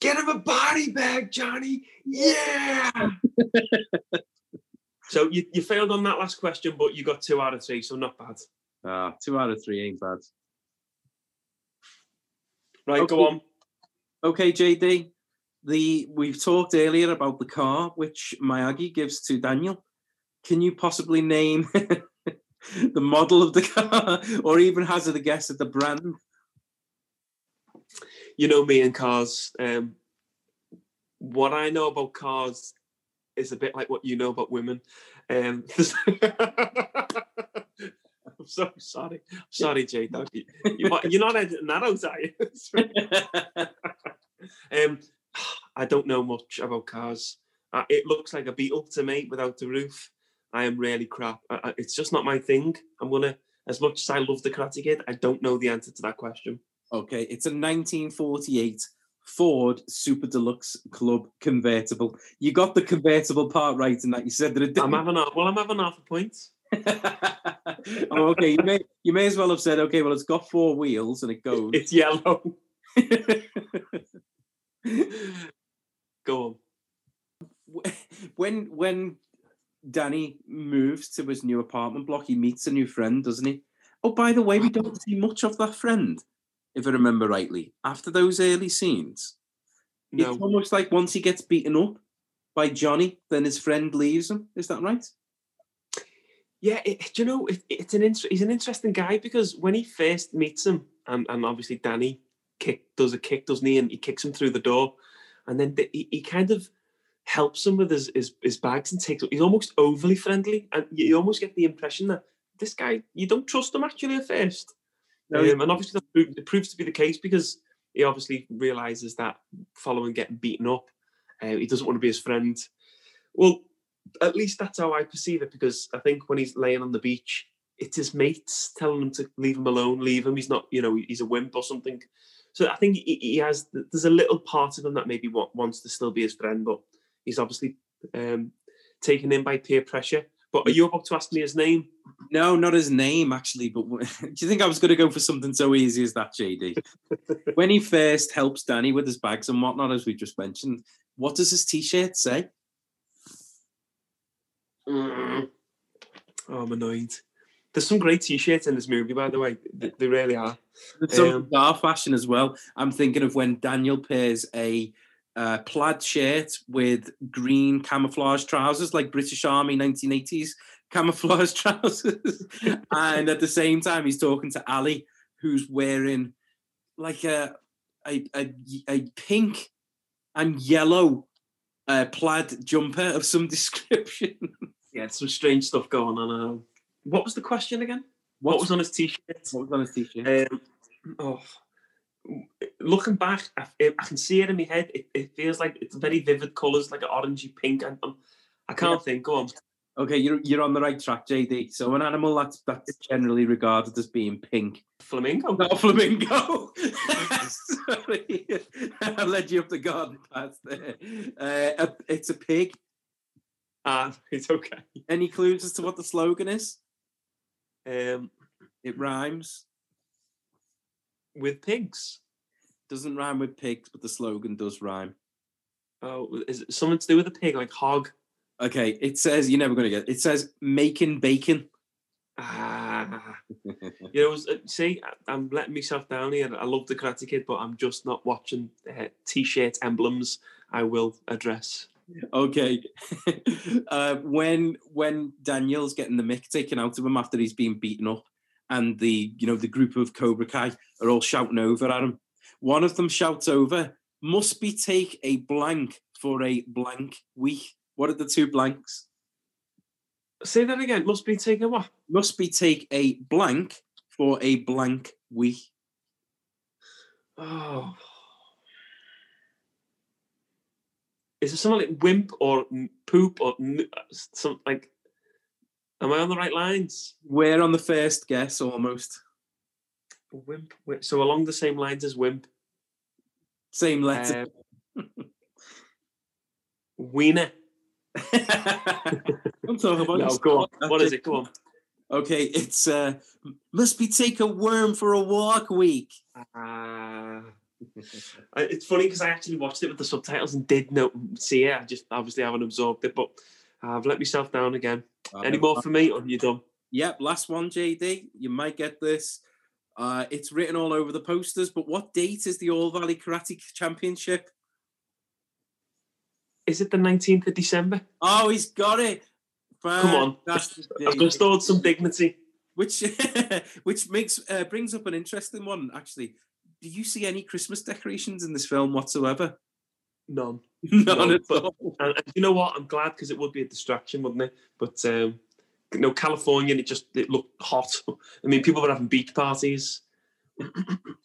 "Get him a body bag, Johnny! Yeah!" so you, you failed on that last question, but you got two out of three, so not bad. Ah, two out of three ain't bad. Right, Okay. go on. Okay, JD. The we've talked earlier about the car which Miyagi gives to Daniel. Can you possibly name the model of the car, or even hazard a guess at the brand? You know me and cars. Um, what I know about cars is a bit like what you know about women. Um, I'm so sorry. Sorry, Jay. Dog. You, you're not editing that out, are you? um, I don't know much about cars. Uh, it looks like a Beetle to me without the roof. I am really crap. I, I- it's just not my thing. I'm gonna, as much as I love the Karate Kid, I don't know the answer to that question. okay, it's a 1948 Ford Super Deluxe Club convertible. You got the convertible part right in that. You said that it I'm having half. Well, I'm having half a point. oh, okay, you may you may as well have said, okay, well, it's got four wheels and it goes. It's yellow. Go on. when when Danny moves to his new apartment block, he meets a new friend, doesn't he? Oh, by the way, we don't see much of that friend, if I remember rightly. After those early scenes, No, it's almost like once he gets beaten up by Johnny, then his friend leaves him. Is that right? Yeah, it, do you know it, it's an inter- he's an interesting guy because when he first meets him, and, and obviously Danny kick does a kick, doesn't he? And he kicks him through the door, and then the, he, he kind of helps him with his, his his bags and takes. He's almost overly friendly, and you, you almost get the impression that this guy you don't trust him actually at first. No, Um, and obviously that proves to be the case because he obviously realizes that following getting beaten up, uh, he doesn't want to be his friend. Well, at least that's how I perceive it because I think when he's laying on the beach, it's his mates telling him to leave him alone, leave him. He's not, you know, he's a wimp or something. So I think he, he has. There's a little part of him that maybe wants to still be his friend, but he's obviously um, taken in by peer pressure. But are you about to ask me his name? No, not his name actually. But do you think I was going to go for something so easy as that, JD? when he first helps Danny with his bags and whatnot, as we just mentioned, what does his T-shirt say? Mm. Oh, I'm annoyed. There's some great t-shirts in this movie, by the way. Th- They really are. It's some Um, bizarre fashion as well. I'm thinking of when Daniel pairs a uh, plaid shirt with green camouflage trousers, like British Army 1980s camouflage trousers, and at the same time he's talking to Ali, who's wearing like a a, a, a pink and yellow uh, plaid jumper of some description. Yeah, some strange stuff going on. Um, what was the question again? What was on his t-shirt? what was on his t-shirt? Um, oh, looking back, I, I can see it in my head. It, it feels like it's very vivid colours, like an orangey pink. And um, I can't think. Go on. Okay, you're you're on the right track, JD. So an animal that's that's generally regarded as being pink. Flamingo. Not a flamingo. Sorry, I led you up the garden path there. Uh, it's a pig. Ah, it's okay. Any clues as to what the slogan is? Um, It rhymes. with pigs. Doesn't rhyme with pigs, but the slogan does rhyme. Oh, is it something to do with a pig, like hog? Okay, it says you're never going to get. It says making bacon. Ah, you know, see, I'm letting myself down here. I love the Karate Kid, but I'm just not watching uh, t-shirt emblems. I will address. okay. uh, when when Daniel's getting the mick taken out of him after he's been beaten up, and the you know the group of Cobra Kai are all shouting over at him. One of them shouts over, "Must be take a blank for a blank week." What are the two blanks? Say that again. Must be taking what? Must be take a blank for a blank week. Oh. Is it something like wimp or poop or something like? Am I on the right lines? We're on the first guess almost. Wimp. wi- So along the same lines as wimp. Same letter. Um, wiener. I'm talking about No, your go on. sport. What is it? Go on. Okay, it's uh, must be take a worm for a walk week. Uh, it's funny because I actually watched it with the subtitles and did not see it. I just obviously haven't absorbed it, but I've let myself down again. Any more for me, or you done? Yep, last one, JD. You might get this. Uh, it's written all over the posters, but what date is the All Valley Karate Championship? Is it the 19th of December? Oh, he's got it. Come on. I've restored some dignity. Which, which makes uh, brings up an interesting one. Actually, do you see any Christmas decorations in this film whatsoever? None. None No, at but- all. And, and you know what? I'm glad because it would be a distraction, wouldn't it? But um, you know, California, it just it looked hot. I mean, people were having beach parties.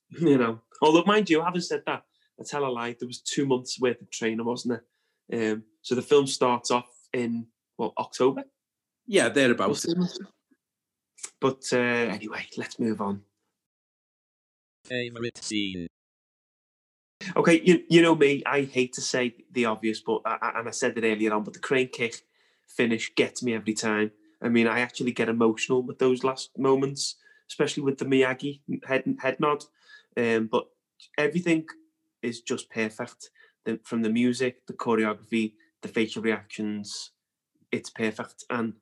you know, although mind you, having said that, I tell a lie. There was two months worth of training, wasn't there? Um, so the film starts off in what October. Yeah, thereabouts. But uh, anyway, let's move on. Favorite scene. Okay, you, you know me, I hate to say the obvious, but I, I- and I said it earlier on, but the crane kick finish gets me every time. I mean, I actually get emotional with those last moments, especially with the Miyagi head head nod. Um, but everything is just perfect. The, from the music, the choreography, the facial reactions, it's perfect. And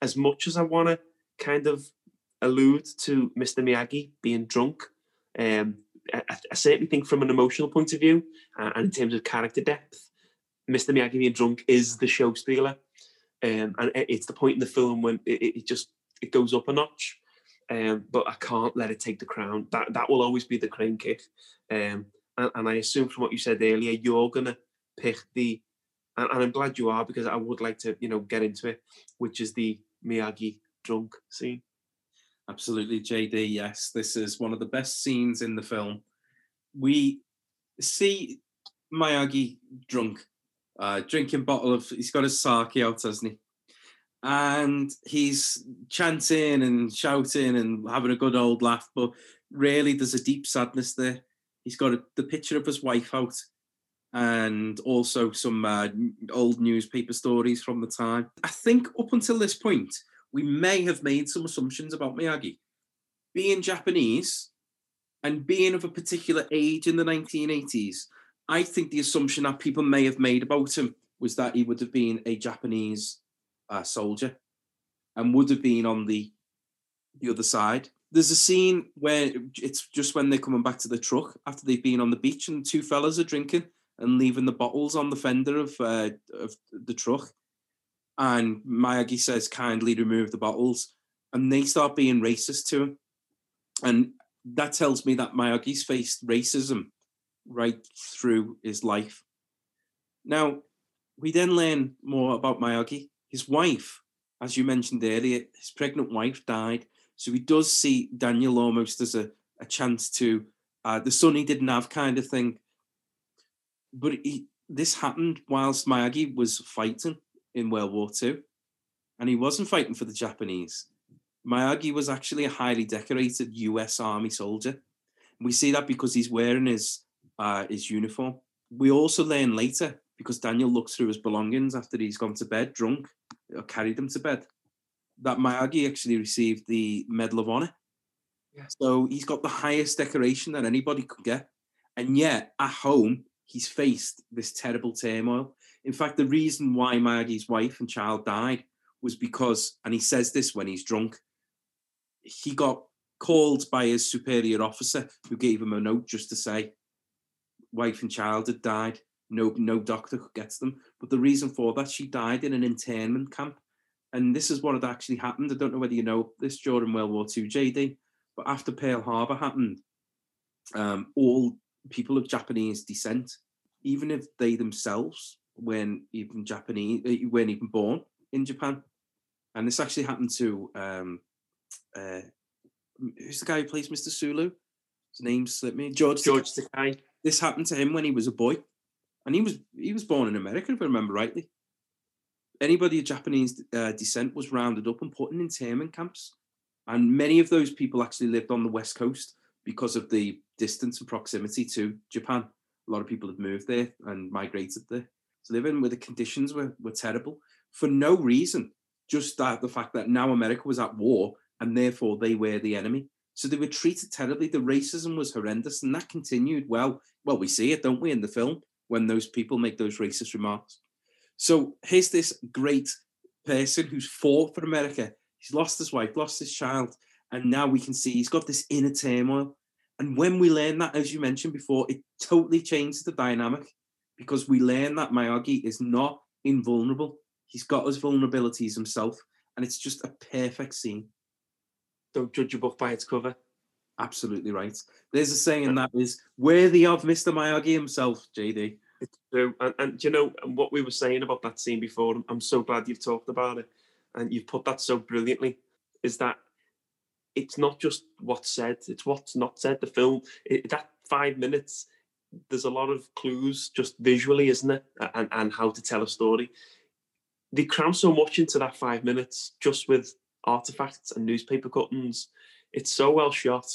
as much as I want to kind of allude to Mr. Miyagi being drunk, um, I, I- certainly think from an emotional point of view uh, and in terms of character depth, Mr. Miyagi being drunk is the show stealer. Um, and it's the point in the film when it it just it goes up a notch. Um, but I can't let it take the crown. That that will always be the crane kick. Um, and, and I assume from what you said earlier, you're gonna pick the, and, and I'm glad you are because I would like to, you know, get into it, which is the Miyagi drunk scene. Absolutely, JD. Yes, this is one of the best scenes in the film. We see Miyagi drunk, uh, drinking bottle of. He's got his sake out, hasn't he? And he's chanting and shouting and having a good old laugh, but really, there's a deep sadness there. He's got a, the picture of his wife out, and also some uh, old newspaper stories from the time. I think up until this point, we may have made some assumptions about Miyagi. Being Japanese and being of a particular age in the 1980s, I think the assumption that people may have made about him was that he would have been a Japanese uh, soldier and would have been on the the other side. There's a scene where it's just when they're coming back to the truck after they've been on the beach and two fellas are drinking and leaving the bottles on the fender of uh, of the truck and Miyagi says, kindly remove the bottles. And they start being racist to him. And that tells me that Miyagi's faced racism right through his life. Now, we then learn more about Miyagi. His wife, as you mentioned earlier, his pregnant wife died. So he does see Daniel almost as a, a chance to, uh, the son he didn't have kind of thing. But he, this happened whilst Miyagi was fighting in World War II, and he wasn't fighting for the Japanese. Miyagi was actually a highly decorated U.S. Army soldier. We see that because he's wearing his uh, his uniform. We also learn later because Daniel looks through his belongings after he's gone to bed drunk or carried them to bed that Miyagi actually received the Medal of Honor. Yeah. So he's got the highest decoration that anybody could get, and yet at home he's faced this terrible turmoil. In fact, the reason why Miyagi's wife and child died was because, and he says this when he's drunk, he got called by his superior officer who gave him a note just to say, wife and child had died. No, no doctor could get them. But the reason for that, she died in an internment camp. And this is what had actually happened. I don't know whether you know this during World War II, JD, but after Pearl Harbor happened, um, all people of Japanese descent, even if they themselves weren't even Japanese, uh, weren't even born in Japan. And this actually happened to um, uh, who's the guy who plays Mr. Sulu? His name slipped me. George. George Takei. This happened to him when he was a boy, and he was he was born in America, if I remember rightly. Anybody of Japanese uh, descent was rounded up and put in internment camps, and many of those people actually lived on the west coast because of the distance and proximity to Japan. A lot of people had moved there and migrated there. So living where the conditions were, were terrible for no reason, just that the fact that now America was at war and therefore they were the enemy. So they were treated terribly. The racism was horrendous, and that continued. Well, well, we see it, don't we, in the film when those people make those racist remarks. So here's this great person who's fought for America. He's lost his wife, lost his child, and now we can see he's got this inner turmoil. And when we learn that, as you mentioned before, it totally changes the dynamic because we learn that Miyagi is not invulnerable. He's got his vulnerabilities himself, and it's just a perfect scene. Don't judge a book by its cover. Absolutely right. There's a saying that is worthy of Mr. Miyagi himself, JD. It's true. And, and you know, and what we were saying about that scene before, I'm so glad you've talked about it and you've put that so brilliantly, is that it's not just what's said, it's what's not said. The film, it, that five minutes, there's a lot of clues just visually, isn't it? And, and how to tell a story. They cram so much into that five minutes just with artifacts and newspaper cuttings. It's so well shot,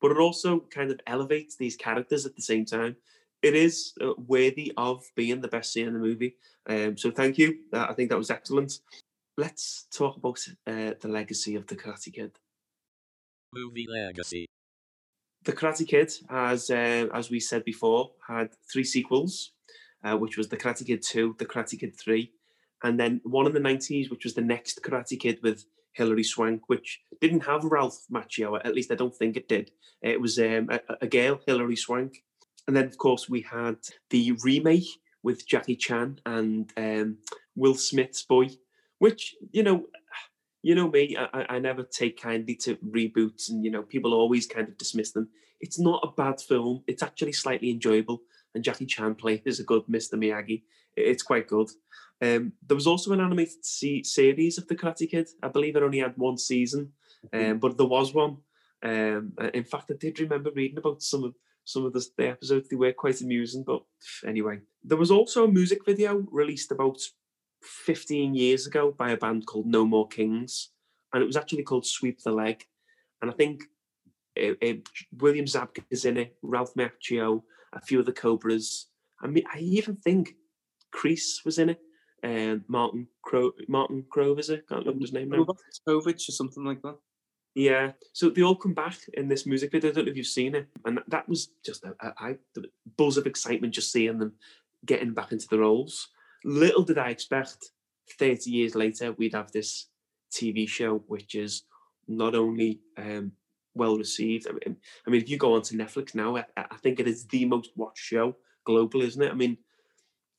but it also kind of elevates these characters at the same time. It is uh, worthy of being the best scene in the movie. Um, so thank you. Uh, I think that was excellent. Let's talk about uh, the legacy of the Karate Kid. Movie legacy. The Karate Kid, as uh, as we said before, had three sequels, uh, which was the Karate Kid Two, the Karate Kid Three, and then one in the nineties, which was the next Karate Kid with Hilary Swank, which didn't have Ralph Macchio. At least I don't think it did. It was um, a, a girl, Hilary Swank, and then of course we had the remake with Jackie Chan and um, Will Smith's boy, which you know, you know me, I, I never take kindly to reboots, and you know people always kind of dismiss them. It's not a bad film. It's actually slightly enjoyable, and Jackie Chan plays as a good Mr. Miyagi. It's quite good. Um, there was also an animated c- series of the Karate Kid. I believe it only had one season, um, but there was one. Um, in fact, I did remember reading about some of some of the, the episodes. They were quite amusing, but anyway, there was also a music video released about 15 years ago by a band called No More Kings, and it was actually called Sweep the Leg. And I think it, it, William Zabka is in it, Ralph Macchio, a few of the Cobras. I mean, I even think Kreese was in it and Martin Crow Martin Grove is it? Can't remember his name now. Or something like that. Yeah, so they all come back in this music video. I don't know if you've seen it, and that was just a, a, a buzz of excitement just seeing them getting back into the roles. Little did I expect, thirty years later, we'd have this TV show, which is not only um, well received. I mean, I mean, if you go onto Netflix now, I, I think it is the most watched show globally, isn't it? I mean,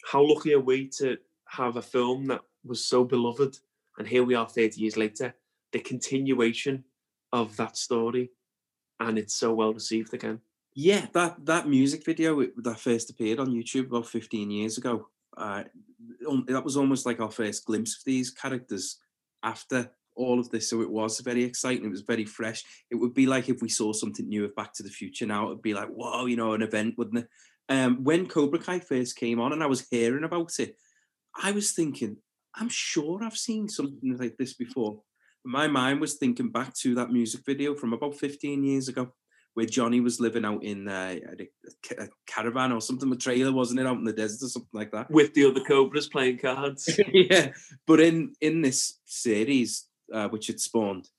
how lucky are we to have a film that was so beloved, and here we are 30 years later, the continuation of that story, and it's so well received again. Yeah, that that music video that first appeared on YouTube about 15 years ago, uh, that was almost like our first glimpse of these characters after all of this. So it was very exciting. It was very fresh. It would be like if we saw something new of Back to the Future now. It would be like, whoa, you know, an event, wouldn't it? Um, when Cobra Kai first came on and I was hearing about it, I was thinking, I'm sure I've seen something like this before. My mind was thinking back to that music video from about 15 years ago, where Johnny was living out in uh, a, a, caravan or something, a trailer, wasn't it, out in the desert or something like that, with the other Cobras playing cards. yeah, but in in this series, uh, which had spawned,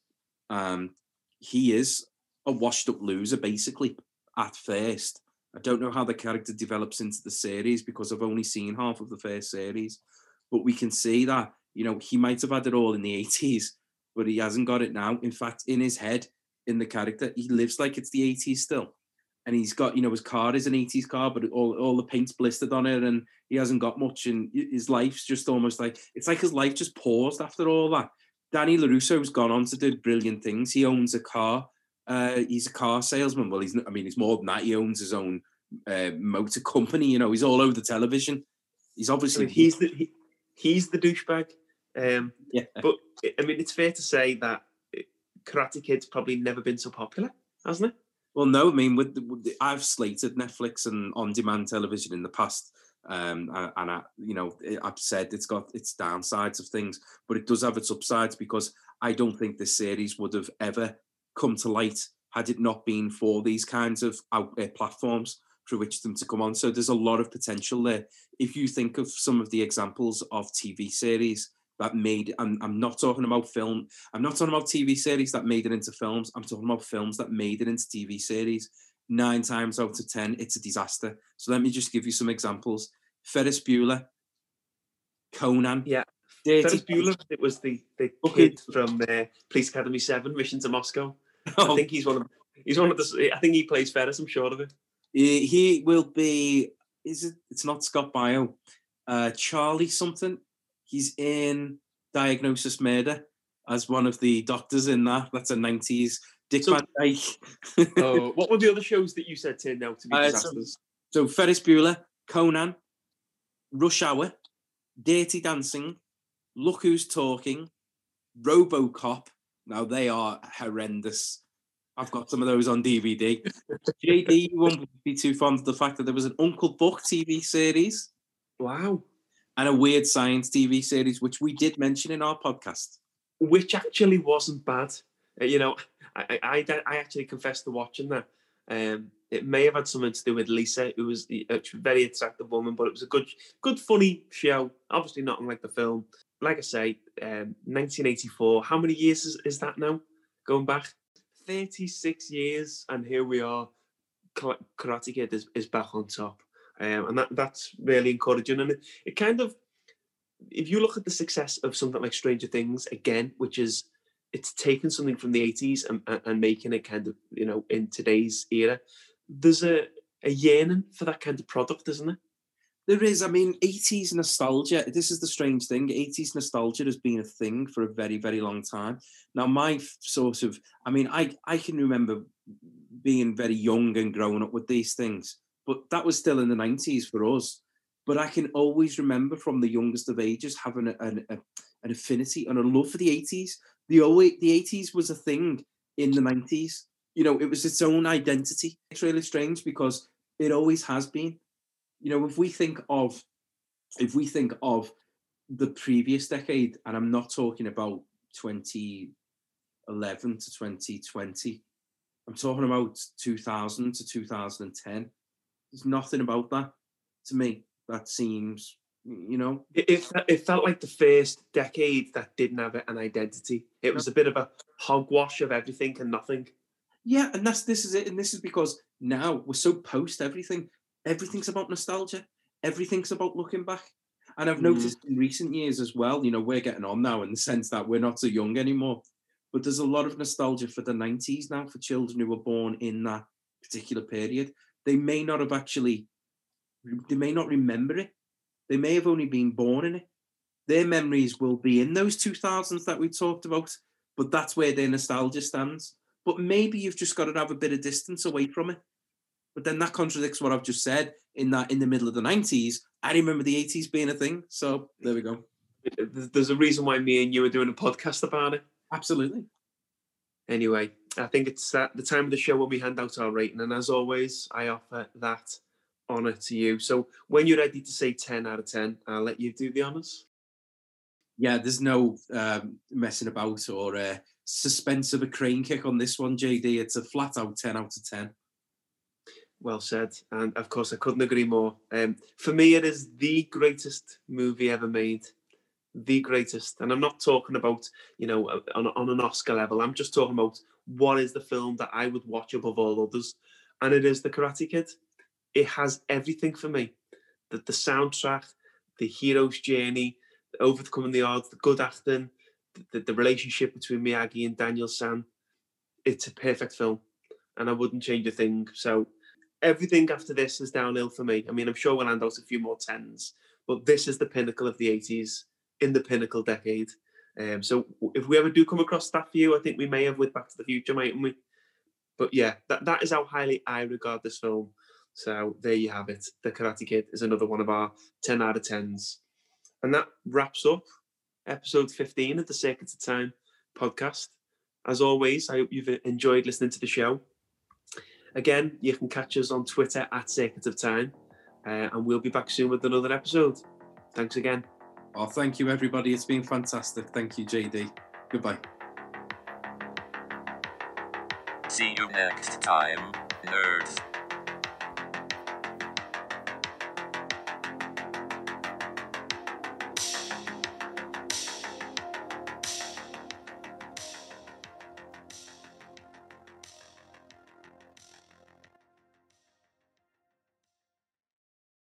um, he is a washed-up loser basically at first I don't know how the character develops into the series because I've only seen half of the first series, but we can see that you know he might have had it all in the 80s, but he hasn't got it now. In fact, in his head, in the character, he lives like it's the 80s still. And he's got, you know, his car is an 80s car, but all, all the paint's blistered on it, and he hasn't got much. And his life's just almost like it's like his life just paused after all that. Danny LaRusso's gone on to do brilliant things. He owns a car uh, he's a car salesman. Well, he's I mean, he's more than that. He owns his own uh, motor company. You know, he's all over the television. He's obviously I mean, he's the he, he's the douchebag. Um, yeah, but I mean, it's fair to say that uh, Karate Kid's probably never been so popular, hasn't it? Well, no. I mean, with, the, with the, I've slated Netflix and on-demand television in the past, um, and I, you know, I've said it's got its downsides of things, but it does have its upsides because I don't think this series would have ever come to light had it not been for these kinds of out, uh, platforms through which them to come on. So there's a lot of potential there. If you think of some of the examples of TV series that made. I'm, I'm not talking about film. I'm not talking about TV series that made it into films. I'm talking about films that made it into TV series. Nine times out of ten, it's a disaster. So let me just give you some examples. Ferris Bueller, Conan, Yeah. Dirty Ferris Bueller, it was the, the Okay. kid from uh, Police Academy 7, Mission to Moscow. I Oh, think he's one of he's one of the I think he plays Ferris, I'm sure of it. he, he will be. Is it? It's not Scott Baio. Uh, Charlie something. He's in Diagnosis Murder as one of the doctors in that. That's a nineties. Dick So- Van Dyke. Oh, what were the other shows that you said turned out to be Uh, so- disasters? So Ferris Bueller, Conan, Rush Hour, Dirty Dancing, Look Who's Talking, RoboCop. Now they are horrendous. I've got some of those on DVD. JD, you won't be too fond of the fact that there was an Uncle Buck TV series wow. And a Weird Science TV series, which we did mention in our podcast. Which actually wasn't bad. Uh, you know, I, I, I, actually confessed to watching that. Um, it may have had something to do with Lisa, who was a very attractive woman, but it was a good, good, funny show. Obviously, not unlike the film. Like I say, um, 1984. How many years is, is that now? Going back 36 years, and here we are. Karate Kid is, is back on top, um, and that that's really encouraging. And it, it kind of, if you look at the success of something like Stranger Things again, which is it's taken something from the 80s and, and, making it kind of you know in today's era there's a, a yearning for that kind of product isn't there There is, I mean, 80s nostalgia. This is the strange thing. 80s nostalgia has been a thing for a very, very long time. Now, my sort of, I mean, I, I can remember being very young and growing up with these things, but that was still in the 90s for us. But I can always remember from the youngest of ages having a, an, a, an affinity and a love for the 80s. The, oh always, the 80s was a thing in the 90s. You know, it was its own identity. It's really strange because it always has been you know, if we think of if we think of the previous decade, and I'm not talking about 2011 to 2020, I'm talking about 2000 to 2010. There's nothing about that to me that seems, you know, it, it, it felt like the first decade that didn't have an identity it was a bit of a hogwash of everything and nothing yeah, and that's this is it, and this is because now we're so post everything. Everything's about nostalgia. Everything's about looking back. And I've Mm. noticed in recent years as well, you know, we're getting on now in the sense that we're not so young anymore. But there's a lot of nostalgia for the 90s now for children who were born in that particular period. They may not have actually, they may not remember it. They may have only been born in it. Their memories will be in those 2000s that we talked about, but that's where their nostalgia stands. But maybe you've just got to have a bit of distance away from it. But then that contradicts what I've just said in that in the middle of the 90s, I remember the 80s being a thing. So there we go. There's a reason why me and you are doing a podcast about it Absolutely. anyway i think it's that the time of the show when we hand out our rating and as always i offer that honor to you so when you're ready to say 10 out of 10 i'll let you do the honors Yeah, there's no um, messing about or uh, suspense of a crane kick on this one, JD. It's a flat out 10 out of 10. Well said. And of course, I couldn't agree more. Um, for me, it is the greatest movie ever made. The greatest. And I'm not talking about, you know, uh, on, on an Oscar level. I'm just talking about what is the film that I would watch above all others. And it is The Karate Kid. It has everything for me. The, the soundtrack, the hero's journey, overcoming the odds, the good acting, the, the relationship between Miyagi and Daniel San. It's a perfect film. And I wouldn't change a thing. So everything after this is downhill for me. I mean, I'm sure we'll hand out a few more tens, but this is the pinnacle of the 80s in the pinnacle decade. Um, so if we ever do come across that for you, I think we may have with Back to the Future, mightn't we? But yeah, that, that is how highly I regard this film. So there you have it. The Karate Kid is another one of our 10 out of 10s. And that wraps up episode 15 of the Circuit of Time podcast. As always, I hope you've enjoyed listening to the show. Again, you can catch us on Twitter at Circuit of Time, uh, and we'll be back soon with another episode. Thanks again. Oh, thank you, everybody. It's been fantastic. Thank you, JD. Goodbye. See you next time, nerds.